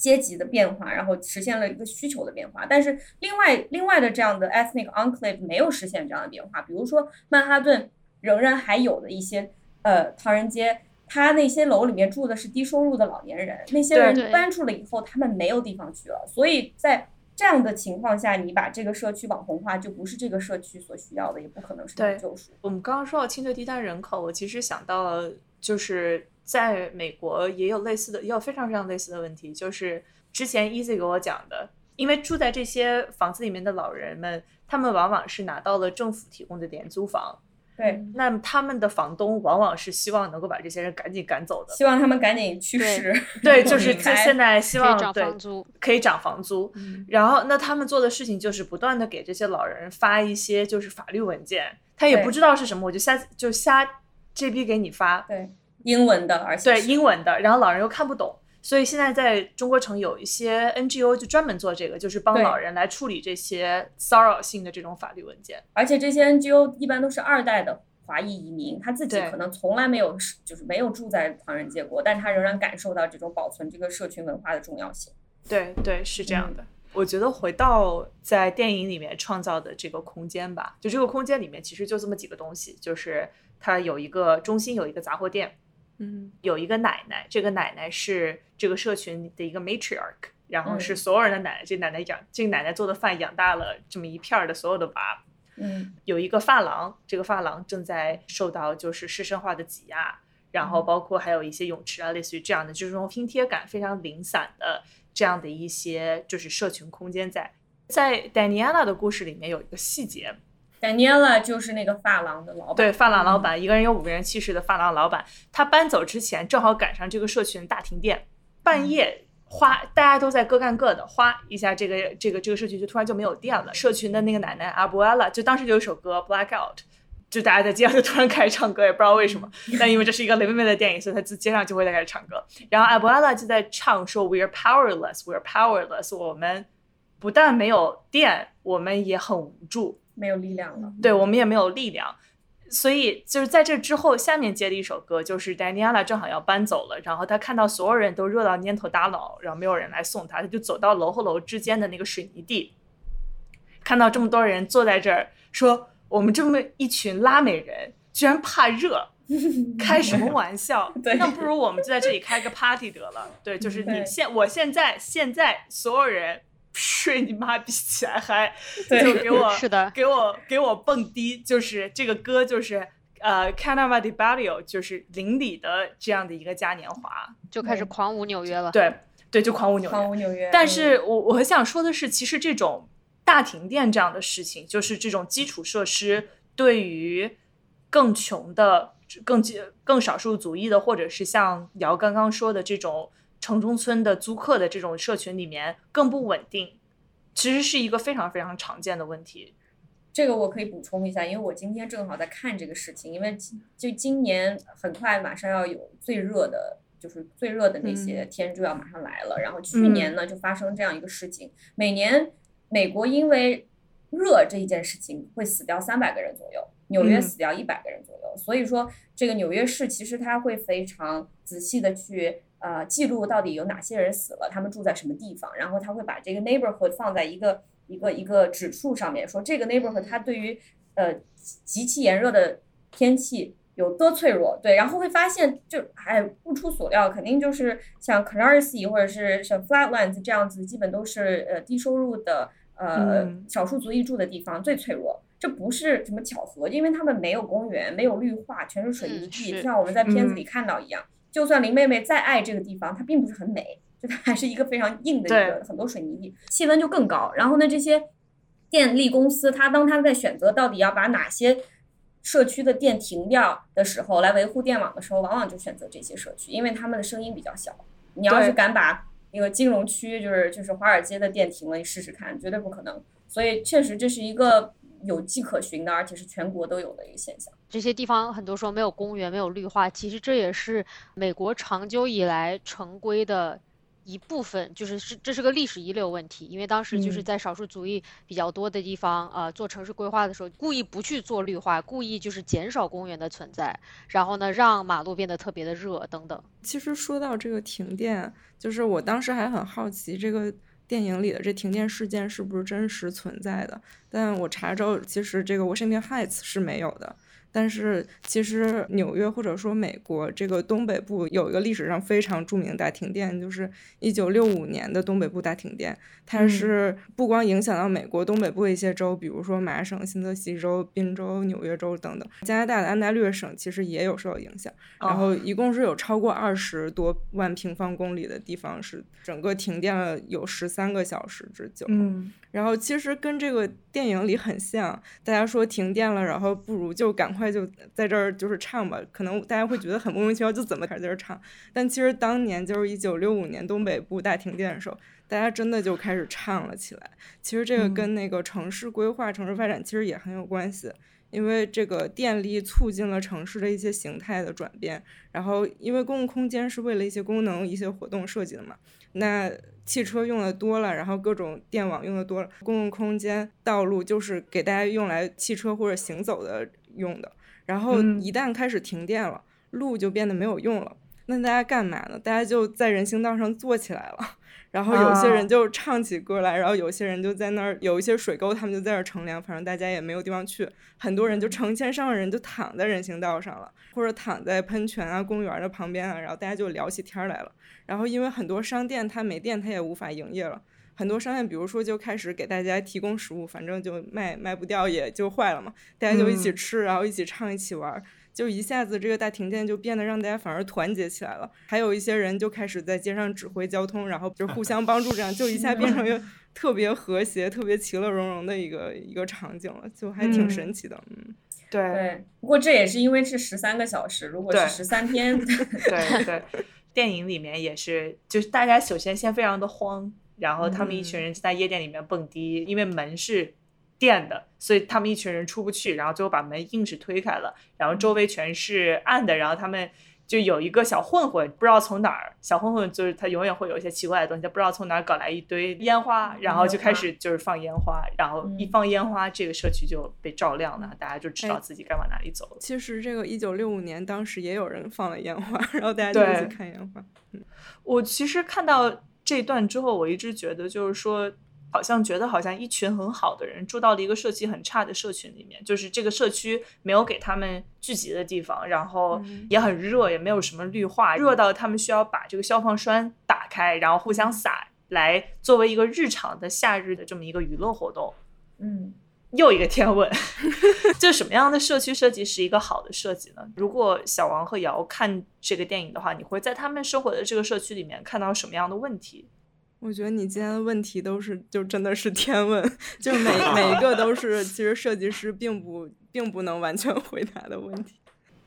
阶级的变化，然后实现了一个需求的变化，但是另外另外的这样的 ethnic enclave 没有实现这样的变化。比如说曼哈顿仍然还有的一些呃唐人街，他那些楼里面住的是低收入的老年人，那些人搬出了以后，他们没有地方去了。所以在这样的情况下，你把这个社区网红化，就不是这个社区所需要的，也不可能是救赎。我们刚刚说到清退低端人口，我其实想到了就是。在美国也有类似的，也有非常非常类似的问题，就是之前 Easy 给我讲的，因为住在这些房子里面的老人们，他们往往是拿到了政府提供的廉租房，对，那他们的房东往往是希望能够把这些人赶紧赶走的，希望他们赶紧去世，对，(laughs) 就是就现在希望涨房租，可以涨房租，然后那他们做的事情就是不断的给这些老人发一些就是法律文件，他也不知道是什么，我就瞎就瞎这逼给你发，对。英文的，而且对英文的，然后老人又看不懂，所以现在在中国城有一些 NGO 就专门做这个，就是帮老人来处理这些骚扰性的这种法律文件。而且这些 NGO 一般都是二代的华裔移民，他自己可能从来没有就是没有住在唐人街过，但他仍然感受到这种保存这个社群文化的重要性。对对，是这样的。我觉得回到在电影里面创造的这个空间吧，就这个空间里面其实就这么几个东西，就是它有一个中心有一个杂货店。嗯，有一个奶奶，这个奶奶是这个社群的一个 matriarch，然后是所有人的奶奶。这奶奶养，这个奶奶做的饭养大了这么一片儿的所有的娃。嗯，有一个发廊，这个发廊正在受到就是师生化的挤压，然后包括还有一些泳池啊，类似于这样的，就是这种拼贴感非常零散的这样的一些就是社群空间在。在 Daniela 的故事里面有一个细节。Daniela 就是那个发廊的老板，对，发廊老板，一个人有五个人气势的发廊老板。他搬走之前，正好赶上这个社群大停电，半夜哗，大家都在各干各的，哗一下，这个这个这个社区就突然就没有电了。社群的那个奶奶阿布 ella 就当时就有一首歌 Blackout，就大家在街上就突然开始唱歌，也不知道为什么。但因为这是一个雷妹妹的电影，所以她在街上就会在开始唱歌。然后阿布 ella 就在唱说 We're powerless, We're powerless，我们不但没有电，我们也很无助。没有力量了，对我们也没有力量，所以就是在这之后，下面接的一首歌，就是 Daniela 正好要搬走了，然后他看到所有人都热到蔫头耷脑，然后没有人来送他，他就走到楼和楼之间的那个水泥地，看到这么多人坐在这儿，说我们这么一群拉美人居然怕热，(laughs) 开什么玩笑？(laughs) 那不如我们就在这里开个 party 得了。对，就是你现我现在现在所有人。睡你妈比起来还就给我是的，给我给我蹦迪，就是这个歌就是呃 c a n a v a de Barrio，就是邻里的这样的一个嘉年华，就开始狂舞纽约了。对对，就狂舞纽约。狂舞纽约。但是我我很想说的是，其实这种大停电这样的事情，就是这种基础设施对于更穷的、更更少数族裔的，或者是像姚刚刚说的这种。城中村的租客的这种社群里面更不稳定，其实是一个非常非常常见的问题。这个我可以补充一下，因为我今天正好在看这个事情，因为就今年很快马上要有最热的，就是最热的那些天就要马上来了。然后去年呢就发生这样一个事情，每年美国因为热这一件事情会死掉三百个人左右，纽约死掉一百个人左右。所以说这个纽约市其实它会非常仔细的去。呃，记录到底有哪些人死了，他们住在什么地方，然后他会把这个 neighborhood 放在一个一个一个指数上面，说这个 neighborhood 它对于呃极其炎热的天气有多脆弱。对，然后会发现就哎不出所料，肯定就是像 Canarsie 或者是像 Flatlands 这样子，基本都是呃低收入的呃少数族裔住的地方最脆弱。这不是什么巧合，因为他们没有公园，没有绿化，全是水泥地，就像我们在片子里看到一样。就算林妹妹再爱这个地方，它并不是很美，就它还是一个非常硬的一个很多水泥地，气温就更高。然后呢，这些电力公司，它当它在选择到底要把哪些社区的电停掉的时候，来维护电网的时候，往往就选择这些社区，因为他们的声音比较小。你要是敢把那个金融区，就是就是华尔街的电停了，你试试看，绝对不可能。所以确实这是一个有迹可循的，而且是全国都有的一个现象。这些地方很多时候没有公园，没有绿化，其实这也是美国长久以来成规的一部分，就是是这是个历史遗留问题。因为当时就是嗯在少数族裔比较多的地方，呃，做城市规划的时候，故意不去做绿化，故意就是减少公园的存在，然后呢，让马路变得特别的热等等。其实说到这个停电，就是我当时还很好奇，这个电影里的这停电事件是不是真实存在的？但我查着，其实这个 Washington Heights 是没有的。但是其实纽约或者说美国这个东北部有一个历史上非常著名的大停电，就是一九六五年的东北部大停电。它嗯是不光影响到美国东北部一些州，比如说麻省、新泽西州、宾州、纽约州等等，加拿大的安大略省其实也有受到影响。然后一共是有超过二十多万平方公里的地方是整个停电了有十三个小时之久。嗯，然后其实跟这个电影里很像，大家说停电了，然后不如就赶快就在这儿就是唱吧，可能大家会觉得很莫名其妙，就怎么开始在这儿唱？但其实当年就是一九六五年东北部大停电的时候，大家真的就开始唱了起来。其实这个嗯跟那个城市规划、城市发展其实也很有关系。因为这个电力促进了城市的一些形态的转变，然后因为公共空间是为了一些功能、一些活动设计的嘛，那汽车用的多了，然后各种电网用的多了，公共空间、道路就是给大家用来汽车或者行走的用的。然后嗯一旦开始停电了，路就变得没有用了。那大家干嘛呢？大家就在人行道上坐起来了，然后有些啊人就唱起歌来，然后有些人就在那儿有一些水沟，他们就在那儿乘凉，反正大家也没有地方去，很多人就成千上万人就躺在人行道上了，或者躺在喷泉啊、公园的旁边啊，然后大家就聊起天来了。然后因为很多商店它没电，它也无法营业了。很多商店，比如说就开始给大家提供食物，反正就卖卖不掉，也就坏了嘛。大家就一起嗯吃，然后一起唱，一起玩儿，就一下子这个大停电就变得让大家反而团结起来了。还有一些人就开始在街上指挥交通，然后就互相帮助，这样就一下变成一个 (laughs) 特别和谐、特别其乐融融的一个一个场景了，就还挺嗯神奇的。嗯，对对，不过这也是因为是十三个小时，如果是对十三天 (laughs) (laughs) 对对，电影里面也是，就是大家首先先非常的慌，然后他们一群嗯人就在夜店里面蹦迪，因为门是电的，所以他们一群人出不去，然后最后把门硬是推开了，然后周围全是暗的，然后他们。就有一个小混混，不知道从哪儿，小混混就是他永远会有一些奇怪的东西，他不知道从哪儿搞来一堆烟花，然后就开始就是放烟花，然后一嗯放烟花，这个社区就被照亮了，大家就知道哎自己该往哪里走了。其实这个一九六五年当时也有人放了烟花，然后大家就一起看烟花。嗯我其实看到这段之后，我一直觉得就是说，好像觉得好像一群很好的人住到了一个社区很差的社群里面，就是这个社区没有给他们聚集的地方，然后嗯也很热，也没有什么绿化，热到他们需要把这个消防栓打开，然后互相洒，来作为一个日常的夏日的这么一个娱乐活动。嗯，又一个天问，(laughs) 就什么样的社区设计是一个好的设计呢？如果小王和瑶看这个电影的话，你会在他们生活的这个社区里面看到什么样的问题？我觉得你今天的问题都是就真的是天问，(laughs) 就每每一个都是其实设计师并不并不能完全 (laughs) 回答的问题。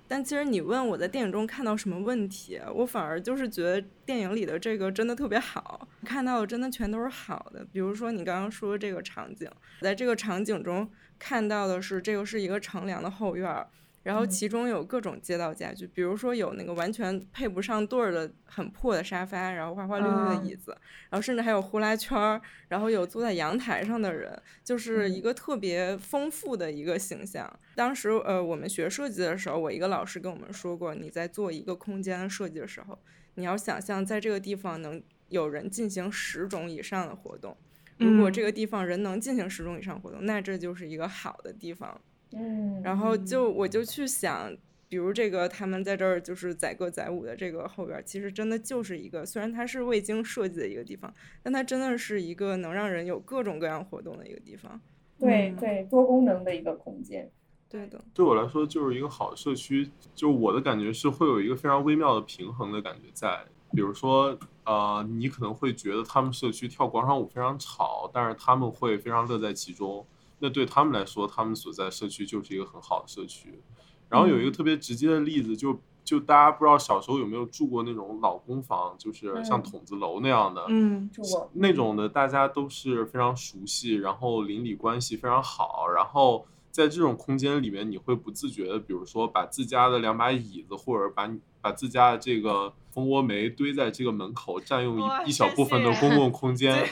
但其实你问我在电影中看到什么问题，我反而就是觉得电影里的这个真的特别好，看到的真的全都是好的。比如说你刚刚说这个场景，在这个场景中看到的是这个是一个乘凉的后院儿，然后嗯其中有各种街道家具，比如说有那个完全配不上对儿的很破的沙发，然后花花绿绿的啊椅子，然后甚至还有呼啦圈儿，然后有坐在阳台上的人，就是一个特别丰富的一个形象。当时呃，我们学设计的时候，我一个老师跟我们说过，你在做一个空间的设计的时候，你要想象在这个地方能有人进行十种以上的活动。如果嗯这个地方人能进行十种以上活动，那这就是一个好的地方。嗯，然后就我就去想，比如这个他们在这儿就是载歌载舞的这个后边，其实真的就是一个，虽然它是未经设计的一个地方，但它真的是一个能让人有各种各样活动的一个地方。对嗯对多功能的一个空间。对的，对我来说就是一个好的社区，就我的感觉是会有一个非常微妙的平衡的感觉在。比如说，呃，你可能会觉得他们社区跳广场舞非常吵，但是他们会非常乐在其中。那对他们来说，他们所在社区就是一个很好的社区。然后有一个特别直接的例子，就就大家不知道小时候有没有住过那种老公房，就是像筒子楼那样的，嗯，住过那种的，大家都是非常熟悉，然后邻里关系非常好，然后在这种空间里面，你会不自觉的，比如说把自家的两把椅子，或者把你把自家的这个蜂窝煤堆在这个门口，占用一一小部分的公共 (laughs) 空间。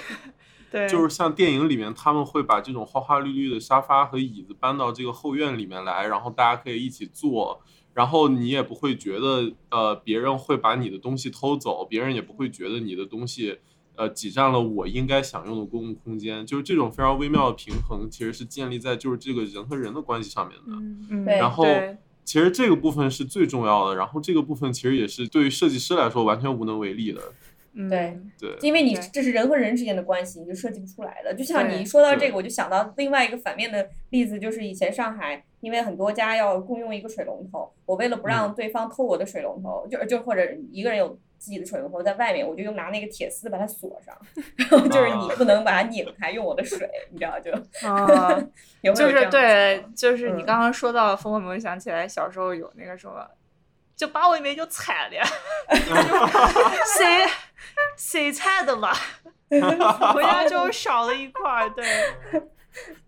对，就是像电影里面，他们会把这种花花绿绿的沙发和椅子搬到这个后院里面来，然后大家可以一起坐，然后你也不会觉得呃别人会把你的东西偷走，别人也不会觉得你的东西呃挤占了我应该享用的公共空间，就是这种非常微妙的平衡，其实是建立在就是这个人和人的关系上面的。嗯嗯然后其实这个部分是最重要的，然后这个部分其实也是对于设计师来说完全无能为力的。嗯。对对，因为你这是人和人之间的关系，你就设计不出来的。就像对你说到这个，我就想到另外一个反面的例子，就是以前上海，因为很多家要共用一个水龙头，我为了不让对方偷我的水龙头，就就或者一个人有自己的水龙头在外面，我就用拿那个铁丝把它锁上，(laughs) 然后就是你不能把它拧开用我的水，你知道就啊，(laughs) 有有就是对，就是你？嗯。刚刚说到蜂窝煤，我想起来小时候有那个什么，就把我妹就踩了，谁谁踩的嘛？(laughs) 回家就少了一块儿，对，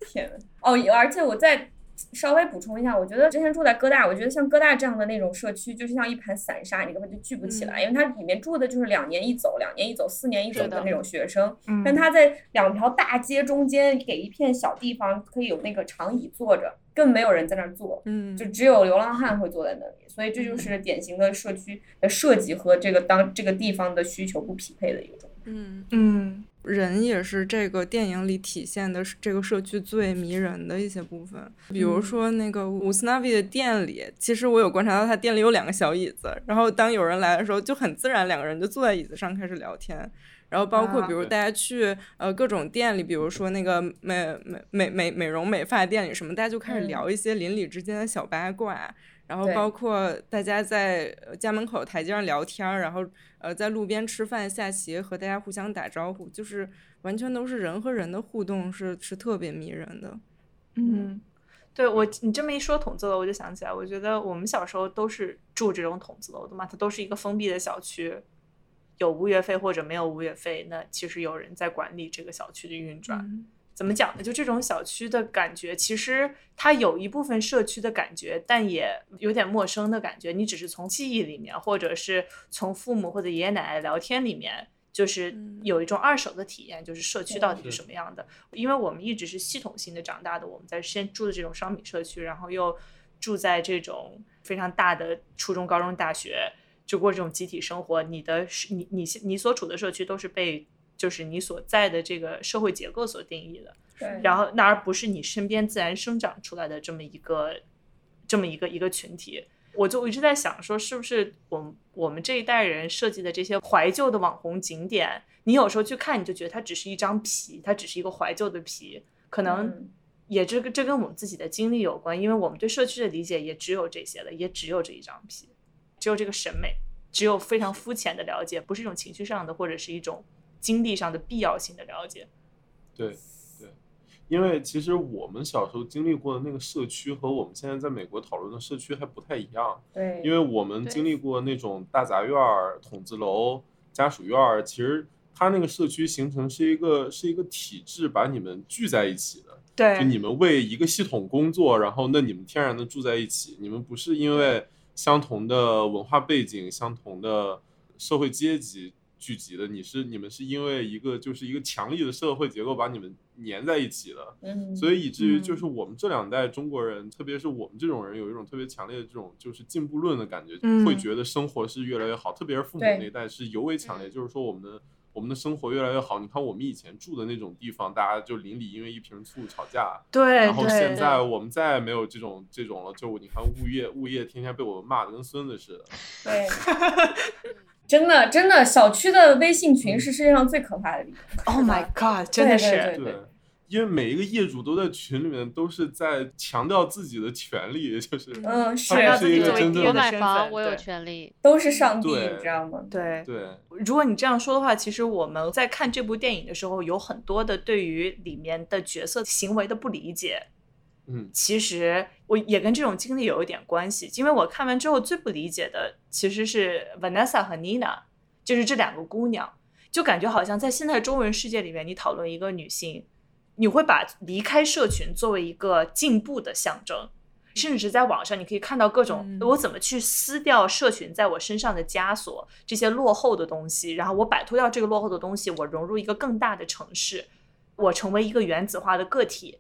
天呐，哦，而且我再稍微补充一下，我觉得之前住在哥大，我觉得像哥大这样的那种社区，就是像一盘散沙，你根本就聚不起来，因为它里面住的就是两年一走、两年一走、四年一走的的那种学生，嗯。但他在两条大街中间给一片小地方可以有那个长椅坐着，更没有人在那儿坐。嗯，就只有流浪汉会坐在那里，所以这就是典型的社区的设计和这个当这个地方的需求不匹配的一种。嗯，嗯人也是这个电影里体现的是这个社区最迷人的一些部分。比如说那个乌斯纳维的店里，其实我有观察到他店里有两个小椅子，然后当有人来的时候，就很自然两个人就坐在椅子上开始聊天。然后包括比如大家去呃各种店里，比如说那个美美美美美容美发店里什么，大家就开始嗯聊一些邻里之间的小八卦。然后包括大家在呃家门口台阶上聊天儿，然后呃在路边吃饭下棋，和大家互相打招呼，就是完全都是人和人的互动是，是特别迷人的。嗯，对我你这么一说筒子楼，我就想起来，我觉得我们小时候都是住这种筒子楼的嘛，它都是一个封闭的小区，有物业费或者没有物业费，那其实有人在管理这个小区的运转。嗯怎么讲呢？就这种小区的感觉，其实它有一部分社区的感觉，但也有点陌生的感觉。你只是从记忆里面，或者是从父母或者爷爷奶奶聊天里面，就是嗯有一种二手的体验，就是社区到底是是什么样的。因为我们一直是系统性的长大的，我们在先住的这种商品社区，然后又住在这种非常大的初中、高中、大学，就过这种集体生活。你的是你你你所处的社区都是被就是你所在的这个社会结构所定义的。对，然后那而不是你身边自然生长出来的这么一个这么一个一个群体。我就一直在想说，是不是我们我们这一代人设计的这些怀旧的网红景点，你有时候去看，你就觉得它只是一张皮，它只是一个怀旧的皮，可能嗯也这个这跟我们自己的经历有关，因为我们对社区的理解也只有这些了，也只有这一张皮，只有这个审美，只有非常肤浅的了解，不是一种情绪上的或者是一种经历上的必要性的了解。对对，因为其实我们小时候经历过的那个社区和我们现在在美国讨论的社区还不太一样，对，因为我们经历过那种大杂院儿、筒子楼、家属院儿，其实它那个社区形成是一个是一个体制，把你们聚在一起的。对。就你们为一个系统工作，然后那你们天然的住在一起，你们不是因为相同的文化背景、相同的社会阶级聚集的，你是你们是因为一个就是一个强力的社会结构把你们粘在一起的，嗯，所以以至于嗯就是我们这两代中国人，特别是我们这种人，有一种特别强烈的这种就是进步论的感觉，嗯会觉得生活是越来越好，特别是父母那一代是尤为强烈，就是说我们的。我们的生活越来越好，你看我们以前住的那种地方，大家就邻里因为一瓶醋吵架，对然后现在我们再也没有这种这种了，就你看物业物业天天被我们骂的跟孙子似的。对，(laughs) 真的真的，小区的微信群是世界上最可怕的地方。，Oh my God，真的对是对对，因为每一个业主都在群里面都是在强调自己的权利，就是嗯，是他要不是一个真正我自己作为第二个买房，身份我有权利。都是上帝，你知道吗？对，对，如果你这样说的话，其实我们在看这部电影的时候，有很多的对于里面的角色行为的不理解。嗯。其实我也跟这种经历有一点关系，因为我看完之后最不理解的其实是 Vanessa 和 Nina，就是这两个姑娘，就感觉好像在现在中文世界里面，你讨论一个女性，你会把离开社群作为一个进步的象征。甚至是在网上，你可以看到各种嗯。我怎么去撕掉社群在我身上的枷锁，这些落后的东西，然后我摆脱掉这个落后的东西，我融入一个更大的城市，我成为一个原子化的个体，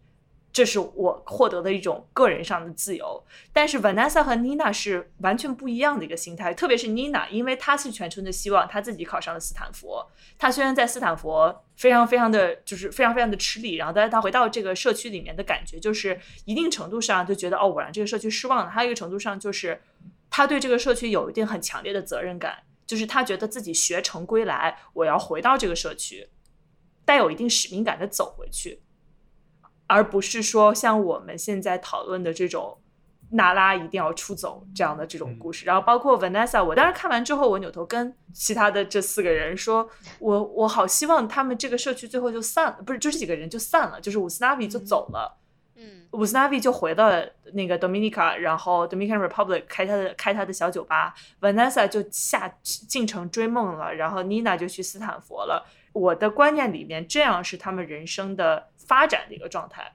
这是我获得的一种个人上的自由。但是 Vanessa 和 Nina 是完全不一样的一个心态，特别是 Nina，因为她是全村的希望，她自己考上了斯坦福。她虽然在斯坦福非常非常的就是非常非常的吃力，然后但是她回到这个社区里面的感觉，就是一定程度上就觉得哦，我让这个社区失望了。还有一个程度上就是她对这个社区有一定很强烈的责任感，就是她觉得自己学成归来，我要回到这个社区，带有一定使命感的走回去。而不是说像我们现在讨论的这种娜拉一定要出走这样的这种故事。然后包括 Vanessa，我当时看完之后，我扭头跟其他的这四个人说，我我好希望他们这个社区最后就散了，不是就这几个人就散了，就是乌斯纳比就走了。嗯，乌斯纳比就回到了那个 Dominica，然后 Dominican Republic 开他的开他的小酒吧，Vanessa 就下进城追梦了，然后 Nina 就去斯坦福了。我的观念里面，这样是他们人生的发展的一个状态。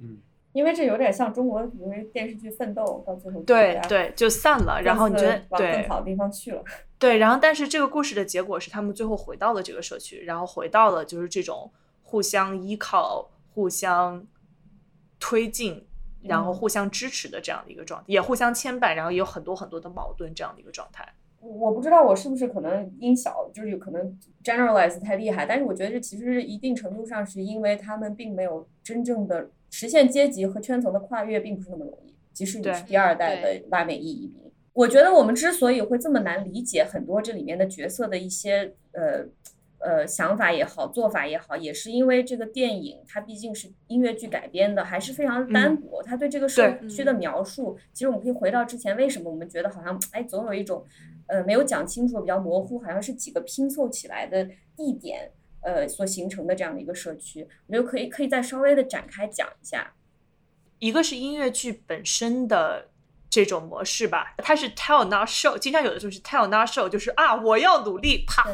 嗯，因为这有点像中国，因为电视剧《奋斗》，到最后对对，就散了。然后你觉得各自往更好的地方去了。对，然后但是这个故事的结果是他们最后回到了这个社区，然后回到了就是这种互相依靠、互相推进，然后嗯互相支持的这样的一个状态，也互相牵绊，然后也有很多很多的矛盾这样的一个状态。我不知道我是不是可能音小，就是有可能 generalize 太厉害，但是我觉得这其实一定程度上是因为他们并没有真正的实现阶级和圈层的跨越，并不是那么容易。即使你是第二代的拉美裔移民，我觉得我们之所以会这么难理解很多这里面的角色的一些呃呃想法也好，做法也好，也是因为这个电影它毕竟是音乐剧改编的，还是非常单薄。它对这个社区的描述，其实我们可以回到之前，为什么我们觉得好像哎总有一种呃没有讲清楚，比较模糊，好像是几个拼凑起来的地点。呃，所形成的这样的一个社区，我觉得可以可以再稍微的展开讲一下。一个是音乐剧本身的这种模式吧，它是 tell not show，经常有的时候是 tell not show，就是啊我要努力，啪，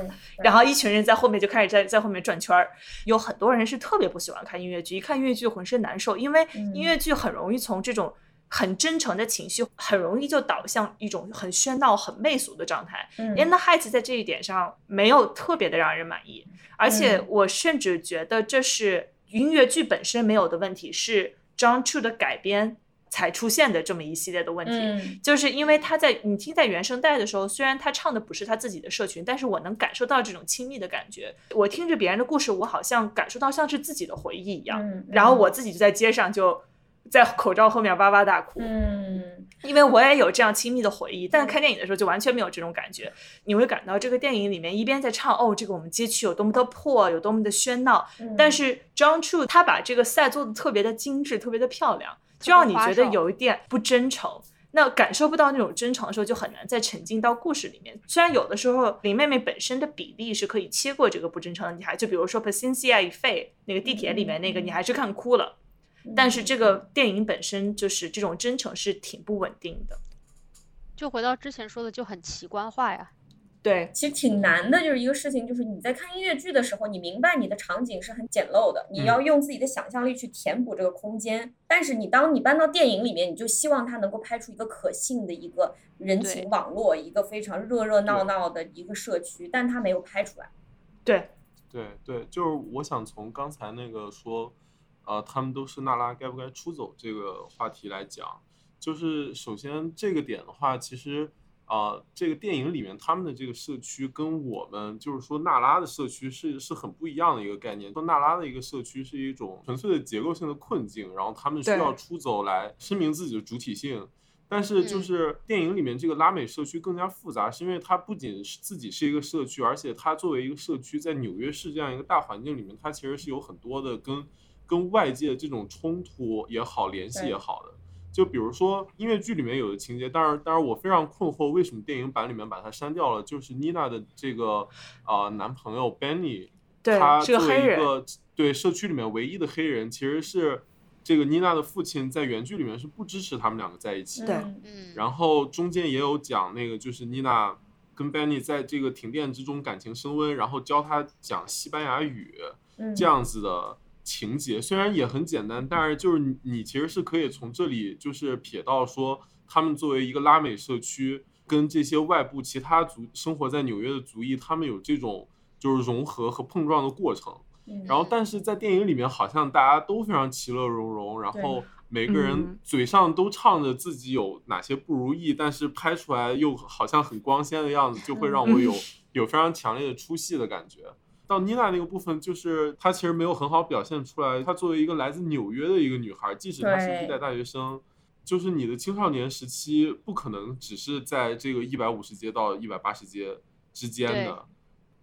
然后一群人在后面就开始在在后面转圈儿。有很多人是特别不喜欢看音乐剧，一看音乐剧浑身难受，因为嗯音乐剧很容易从这种很真诚的情绪，很容易就导向一种很喧闹、很媚俗的状态。嗯 In the Heights 在这一点上没有特别的让人满意，而且嗯我甚至觉得这是音乐剧本身没有的问题，是 John Chu 的改编才出现的这么一系列的问题。嗯就是因为他在你听在原声带的时候，虽然他唱的不是他自己的社群，但是我能感受到这种亲密的感觉。我听着别人的故事，我好像感受到像是自己的回忆一样。嗯然后我自己就在街上就在口罩后面哇哇大哭，嗯因为我也有这样亲密的回忆。但是看电影的时候就完全没有这种感觉，你会感到这个电影里面一边在唱哦，这个我们街区有多么的破，有多么的喧闹，嗯，但是 John Chu 他把这个赛做的特别的精致，特别的漂亮，就让你觉得有一点不真诚。那感受不到那种真诚的时候，就很难再沉浸到故事里面。虽然有的时候林妹妹本身的比例是可以切过这个不真诚的女孩，就比如说 Paciencia y Fe 那个地铁里面那个，你还是看哭了。但是这个电影本身就是这种真诚是挺不稳定的。就回到之前说的，就很奇观化呀。对，其实挺难的，就是一个事情，就是你在看音乐剧的时候，你明白你的场景是很简陋的，你要用自己的想象力去填补这个空间。但是你当你搬到电影里面，你就希望它能够拍出一个可信的一个人情网络，一个非常热热闹闹的一个社区，但它没有拍出来。对，对对，就是我想从刚才那个说，呃，他们都是娜拉该不该出走这个话题来讲，就是首先这个点的话，其实啊、呃这个电影里面他们的这个社区跟我们就是说娜拉的社区是是很不一样的一个概念。说娜拉的一个社区是一种纯粹的结构性的困境，然后他们需要出走来声明自己的主体性。但是就嗯是电影里面这个拉美社区更加复杂，是因为它不仅是自己是一个社区，而且它作为一个社区，在纽约市这样一个大环境里面，它其实是有很多的跟跟外界这种冲突也好，联系也好的。就比如说音乐剧里面有的情节，当然，当然我非常困惑，为什么电影版里面把它删掉了？就是妮娜的这个呃男朋友 Benny，对他是个作为黑人一个对社区里面唯一的黑人，其实是这个妮娜的父亲在原剧里面是不支持他们两个在一起的。嗯嗯，然后中间也有讲那个，就是妮娜跟 Benny 在这个停电之中感情升温，然后教他讲西班牙语嗯这样子的情节，虽然也很简单，但是就是你你其实是可以从这里就是撇到说，他们作为一个拉美社区，跟这些外部其他族生活在纽约的族裔，他们有这种就是融合和碰撞的过程。嗯然后，但是在电影里面，好像大家都非常其乐融融，然后每个人嗯嘴上都唱着自己有哪些不如意，但是拍出来又好像很光鲜的样子，就会让我有有非常强烈的出戏的感觉。到妮娜那个部分，就是她其实没有很好表现出来，她作为一个来自纽约的一个女孩，即使她是对一代大学生，就是你的青少年时期不可能只是在这个一百五十街到一百八十街之间的。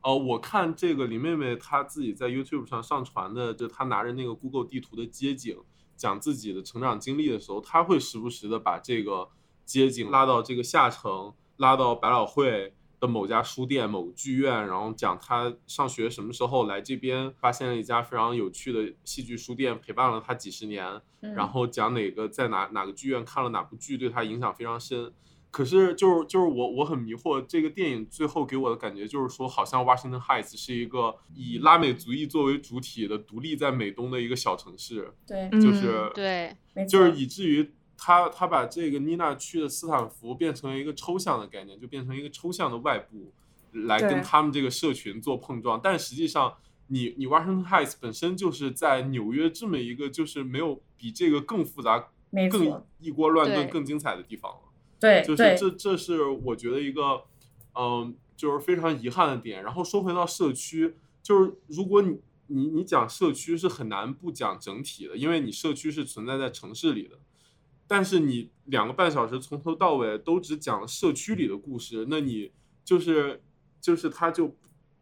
呃，我看这个林妹妹她自己在 YouTube 上上传的，就她拿着那个 Google 地图的街景，讲自己的成长经历的时候，她会时不时的把这个街景拉到这个下城，拉到百老汇的某家书店、某剧院，然后讲他上学什么时候来这边，发现了一家非常有趣的戏剧书店，陪伴了他几十年，嗯。然后讲哪个在哪哪个剧院看了哪部剧，对他影响非常深。可是就是就是我我很迷惑，这个电影最后给我的感觉就是说，好像 Washington Heights 是一个以拉美族裔作为主体的独立在美东的一个小城市，对，嗯就是对，就是以至于他他把这个妮娜去的斯坦福变成了一个抽象的概念，就变成一个抽象的外部来跟他们这个社群做碰撞，但实际上你你 Washington Heights 本身就是在纽约这么一个就是没有比这个更复杂、更，一锅乱炖、更精彩的地方了。对就是，这这是我觉得一个嗯，就是非常遗憾的点。然后说回到社区，就是如果你你你讲社区是很难不讲整体的，因为你社区是存在在城市里的。但是你两个半小时从头到尾都只讲社区里的故事，那你就是就是它就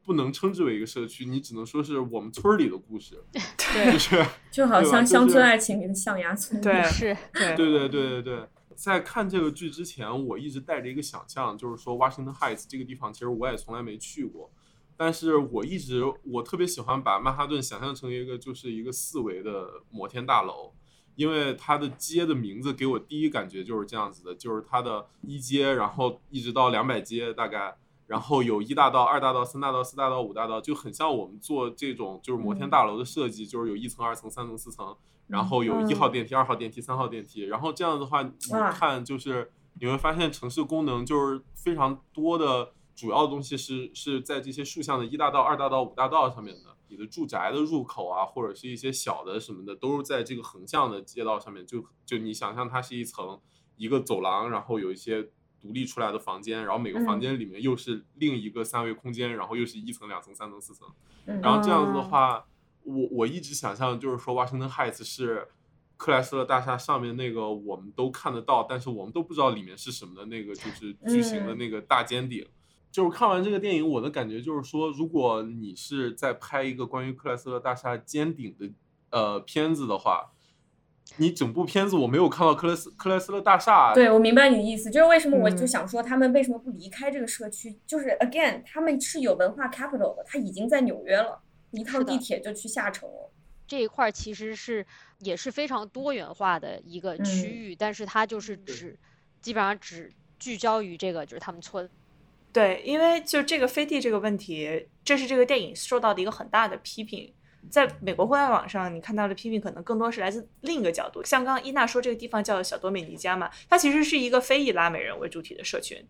不能称之为一个社区，你只能说是我们村儿里的故事，(laughs) 对就是。就好像乡村爱情里的象牙村，对是，(laughs) 对对对对对对，在看这个剧之前，我一直带着一个想象，就是说 Washington Heights 这个地方，其实我也从来没去过，但是我一直我特别喜欢把曼哈顿想象成一个就是一个四维的摩天大楼，因为它的街的名字给我第一感觉就是这样子的，就是它的一街，然后一直到两百街大概。然后有一大道、二大道、三大道、四大道、五大道，就很像我们做这种就是摩天大楼的设计，就是有一层、二层、三层、四层，然后有一号电梯、二号电梯、三号电梯，然后这样的话，你看就是你会发现城市功能就是非常多的主要的东西是是在这些竖向的一大道、二大道、五大道上面的。你的住宅的入口啊，或者是一些小的什么的，都是在这个横向的街道上面。就就你想象它是一层一个走廊，然后有一些独立出来的房间，然后每个房嗯间里面又是另一个三维空间，然后又是一层、两层、三层、四层。嗯然后这样子的哦话，我我一直想象就是说，Washington Heights 是克莱斯勒大厦上面那个我们都看得到，但是我们都不知道里面是什么的那个就是巨型的嗯那个大尖顶。就是看完这个电影，我的感觉就是说，如果你是在拍一个关于克莱斯勒大厦尖顶的呃片子的话，你整部片子我没有看到克莱斯克莱斯勒大厦，对，我明白你的意思，就是为什么我就嗯想说他们为什么不离开这个社区？就是 again，他们是有文化 capital 的，他已经在纽约了，一趟地铁就去下城了。这一块儿其实是也是非常多元化的一个区嗯域，但是它就是只基本上只聚焦于这个就是他们村。对，因为就这个飞地这个问题，这是这个电影受到的一个很大的批评。在美国互联网上，你看到的批评可能更多是来自另一个角度。像刚刚伊娜说，这个地方叫小多美尼加嘛，它其实是一个非裔拉美人为主体的社群。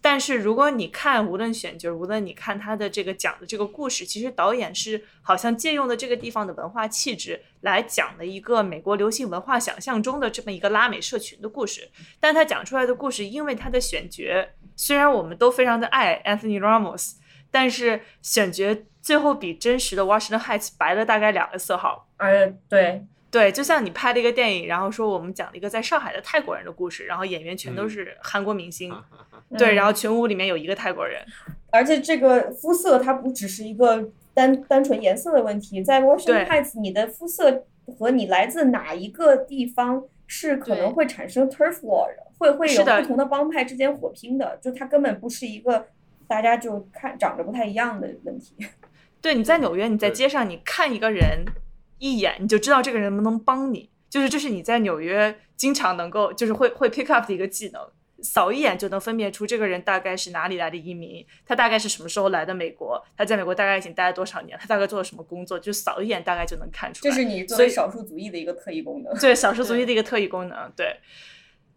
但是如果你看，无论选角，无论你看他的这个讲的这个故事，其实导演是好像借用的这个地方的文化气质来讲的一个美国流行文化想象中的这么一个拉美社群的故事。但他讲出来的故事，因为他的选角，虽然我们都非常的爱 Anthony Ramos，但是选角最后比真实的 Washington Heights 白了大概两个色号。呃，对，对，就像你拍了一个电影，然后说我们讲了一个在上海的泰国人的故事，然后演员全都嗯。是韩国明星，对，嗯。然后全屋里面有一个泰国人，而且这个肤色它不只是一个单单纯颜色的问题，在 Washington Heights，你的肤色和你来自哪一个地方是可能会产生 turf war 的，会会有是不同的帮派之间火拼的，就它根本不是一个大家就看长得不太一样的问题。(laughs) 对，你在纽约，你在街上，你看一个人一眼，你就知道这个人能不能帮你，就是这是你在纽约经常能够就是会会 pick up 的一个技能。扫一眼就能分辨出这个人大概是哪里来的移民，他大概是什么时候来的美国，他在美国大概已经待了多少年，他大概做了什么工作，就扫一眼大概就能看出来。这是你作为少数族裔的一个特异功能。对少数族裔的一个特异功能。对，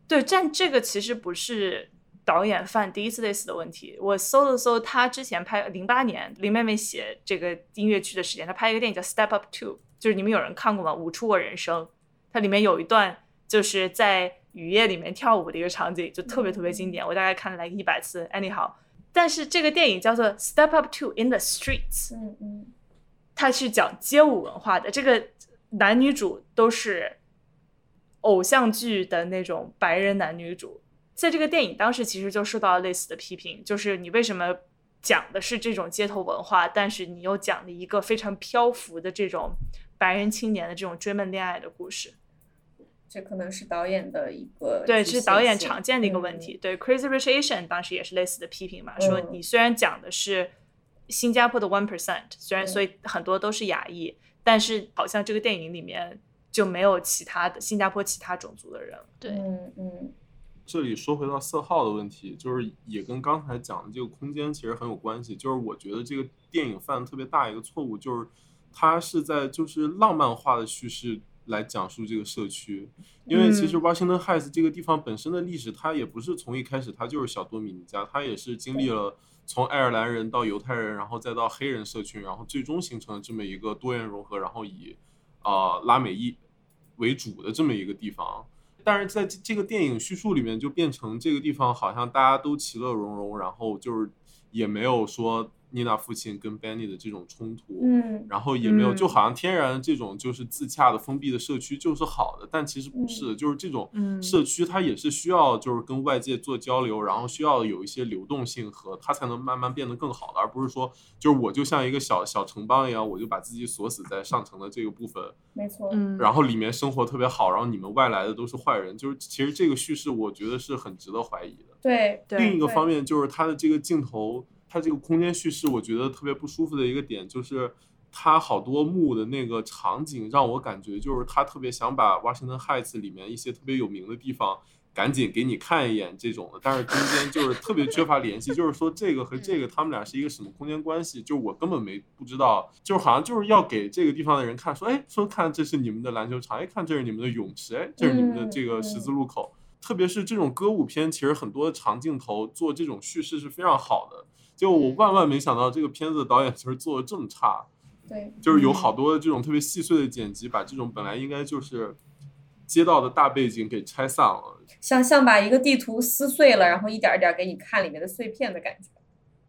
对，但这个其实不是导演犯第一次类似的问题。我搜了搜，他之前拍零八年林妹妹写这个音乐剧的时间，他拍一个电影叫《Step Up Two》，就是你们有人看过吗？舞出我人生，它里面有一段就是在雨夜里面跳舞的一个场景，就特别特别经典，我大概看了来一百次。Anyhow。但是这个电影叫做《Step Up Two in the Streets》，嗯嗯它是讲街舞文化的。这个男女主都是偶像剧的那种白人男女主，在这个电影当时其实就受到了类似的批评，就是你为什么讲的是这种街头文化，但是你又讲了一个非常漂浮的这种白人青年的这种追梦恋爱的故事。这可能是导演的一个对，这是导演常见的一个问题。对，Crazy Rich Asian 当时也是类似的批评嘛，说嗯你虽然讲的是新加坡的 one percent，虽然所以很多都是亚裔，但是好像这个电影里面就没有其他的新加坡其他种族的人。对，嗯嗯这里说回到色号的问题，就是也跟刚才讲的这个空间其实很有关系。就是我觉得这个电影犯的特别大一个错误，就是它是在就是浪漫化的叙事来讲述这个社区，因为其实嗯 Washington Heights 这个地方本身的历史，它也不是从一开始它就是小多米尼加，它也是经历了从爱尔兰人到犹太人，然后再到黑人社群，然后最终形成了这么一个多元融合，然后以啊、呃拉美裔为主的这么一个地方。但是在这这个电影叙述里面，就变成这个地方好像大家都其乐融融，然后就是也没有说妮娜父亲跟 Benny 的这种冲突，嗯然后也没有，嗯就好像天然这种就是自洽的封闭的社区就是好的，但其实不是，就是这种嗯社区它也是需要就是跟外界做交流，然后需要有一些流动性和它才能慢慢变得更好的，而不是说就是我就像一个小小城邦一样，我就把自己锁死在上层的这个部分，没错。嗯，然后里面生活特别好，然后你们外来的都是坏人，就是其实这个叙事我觉得是很值得怀疑的。对另一个方面就是它的这个镜头，它这个空间叙事，我觉得特别不舒服的一个点就是，它好多幕的那个场景让我感觉就是他特别想把 Washington Heights 里面一些特别有名的地方。赶紧给你看一眼这种的，但是中间就是特别缺乏联系，就是说这个和这个他们俩是一个什么空间关系，就我根本没不知道，就是好像就是要给这个地方的人看，说哎，说看这是你们的篮球场，哎，看这是你们的泳池，哎，这是你们的这个十字路口，特别是这种歌舞片，其实很多长镜头做这种叙事是非常好的。就我万万没想到，这个片子的导演其实做的这么差，对，就是有好多这种特别细碎的剪辑，把这种本来应该就是街道的大背景给拆散了。像像把一个地图撕碎了，然后一点儿一点儿给你看里面的碎片的感觉。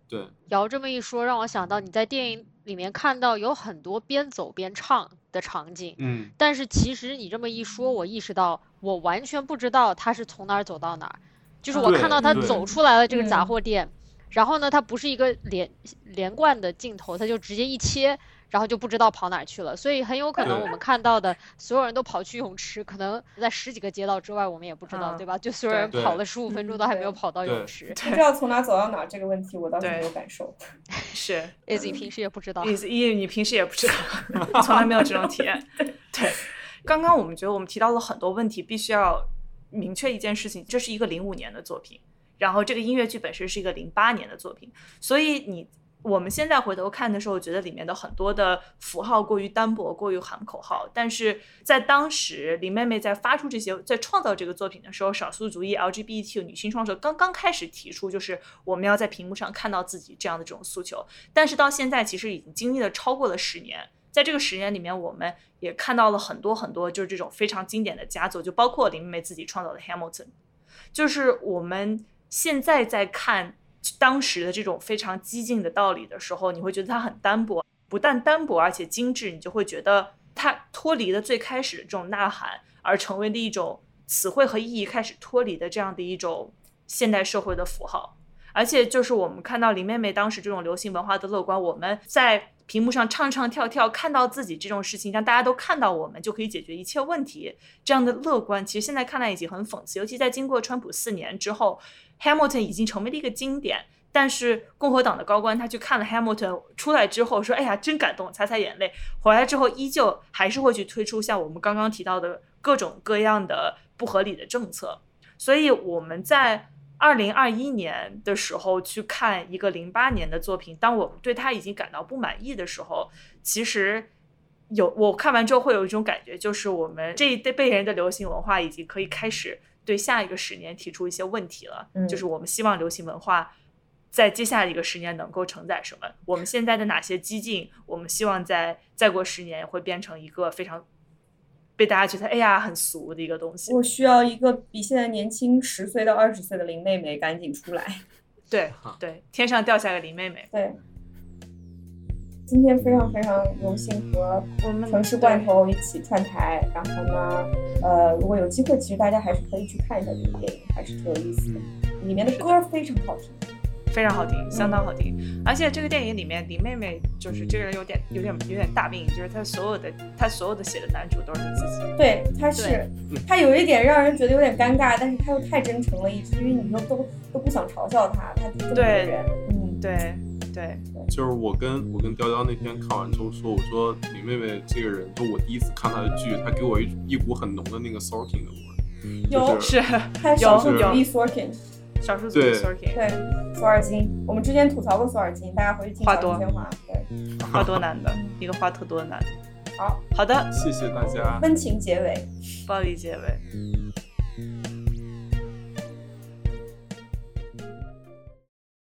对，姚这么一说，让我想到你在电影里面看到有很多边走边唱的场景，嗯，但是其实你这么一说，我意识到我完全不知道他是从哪儿走到哪儿，就是我看到他走。出来了这个杂嗯货店，然后呢，它不是一个连连贯的镜头，它就直接一切，然后就不知道跑哪儿去了，所以很有可能我们看到的所有人都跑去泳池，可能在十几个街道之外，我们也不知道，啊对吧？就所有人跑了十五分钟都还没有跑到泳池不知道从哪走到哪这个问题，我倒是没有感受。(laughs) 是，Izzy 平时也不知道。，is 一你平时也不知道，(laughs) 从来没有这种体验。(laughs) 对，刚刚我们觉得我们提到了很多问题，必须要明确一件事情，这是一个零五年的作品，然后这个音乐剧本身是一个零八年的作品，所以你。我们现在回头看的时候，觉得里面的很多的符号过于单薄，过于喊口号。但是在当时，林妹妹在发出这些，在创造这个作品的时候，少数族裔 LGBT 女性创作者刚刚开始提出，就是我们要在屏幕上看到自己这样的这种诉求。但是到现在，其实已经经历了超过了十年。在这个十年里面，我们也看到了很多很多，就是这种非常经典的佳作，就包括林妹妹自己创造的《Hamilton》。就是我们现在在看当时的这种非常激进的道理的时候，你会觉得它很单薄，不但单薄，而且精致，你就会觉得它脱离了最开始的这种呐喊，而成为了一种词汇和意义开始脱离的这样的一种现代社会的符号。而且就是我们看到林妹妹当时这种流行文化的乐观，我们在屏幕上唱唱跳跳，看到自己这种事情，让大家都看到我们就可以解决一切问题，这样的乐观，其实现在看来已经很讽刺。尤其在经过川普四年之后，Hamilton 已经成为了一个经典。但是共和党的高官他去看了 Hamilton 出来之后说：“哎呀，真感动，擦擦眼泪。”回来之后依旧还是会去推出像我们刚刚提到的各种各样的不合理的政策。所以我们在二零二一年的时候去看一个零八年的作品，当我对他已经感到不满意的时候，其实有我看完之后会有一种感觉，就是我们这一代辈人的流行文化已经可以开始对下一个十年提出一些问题了。嗯就是我们希望流行文化。在接下来一个十年能够承载什么？我们现在的哪些激进？我们希望在再过十年会变成一个非常被大家觉得哎呀很俗的一个东西。我需要一个比现在年轻十岁到二十岁的林妹妹赶紧出来。对对，天上掉下个林妹妹。对，今天非常非常荣幸和我们城市罐头一起串台，然后呢，呃，如果有机会，其实大家还是可以去看一下这个电影，还是挺有意思的。里面的歌非常好听。非常好听，相当好听。而且这个电影里面，林妹妹就是这个人有点有点有点大病，就是她所有的她所有的写的男主都是她自己。对，她是她有一点让人觉得有点尴尬，但是她又太真诚了，以至于你又都都不想嘲笑她，她就这么个对人。嗯，对对，就是我跟我跟雕雕那天看完之后说，我说林妹妹这个人，就我第一次看她的剧，她给我一一股很浓的那个 Sorkin 的味儿，有就是 (laughs) 有有主义 Sorkin，少数族裔对 Sorkin，对，索尔金，我们之前吐槽过索尔金，大家回去听小 (laughs) 话多声喧哗。对，话多难的一个话特多的男的。好，好的，谢谢大家。温情结尾。暴力结尾。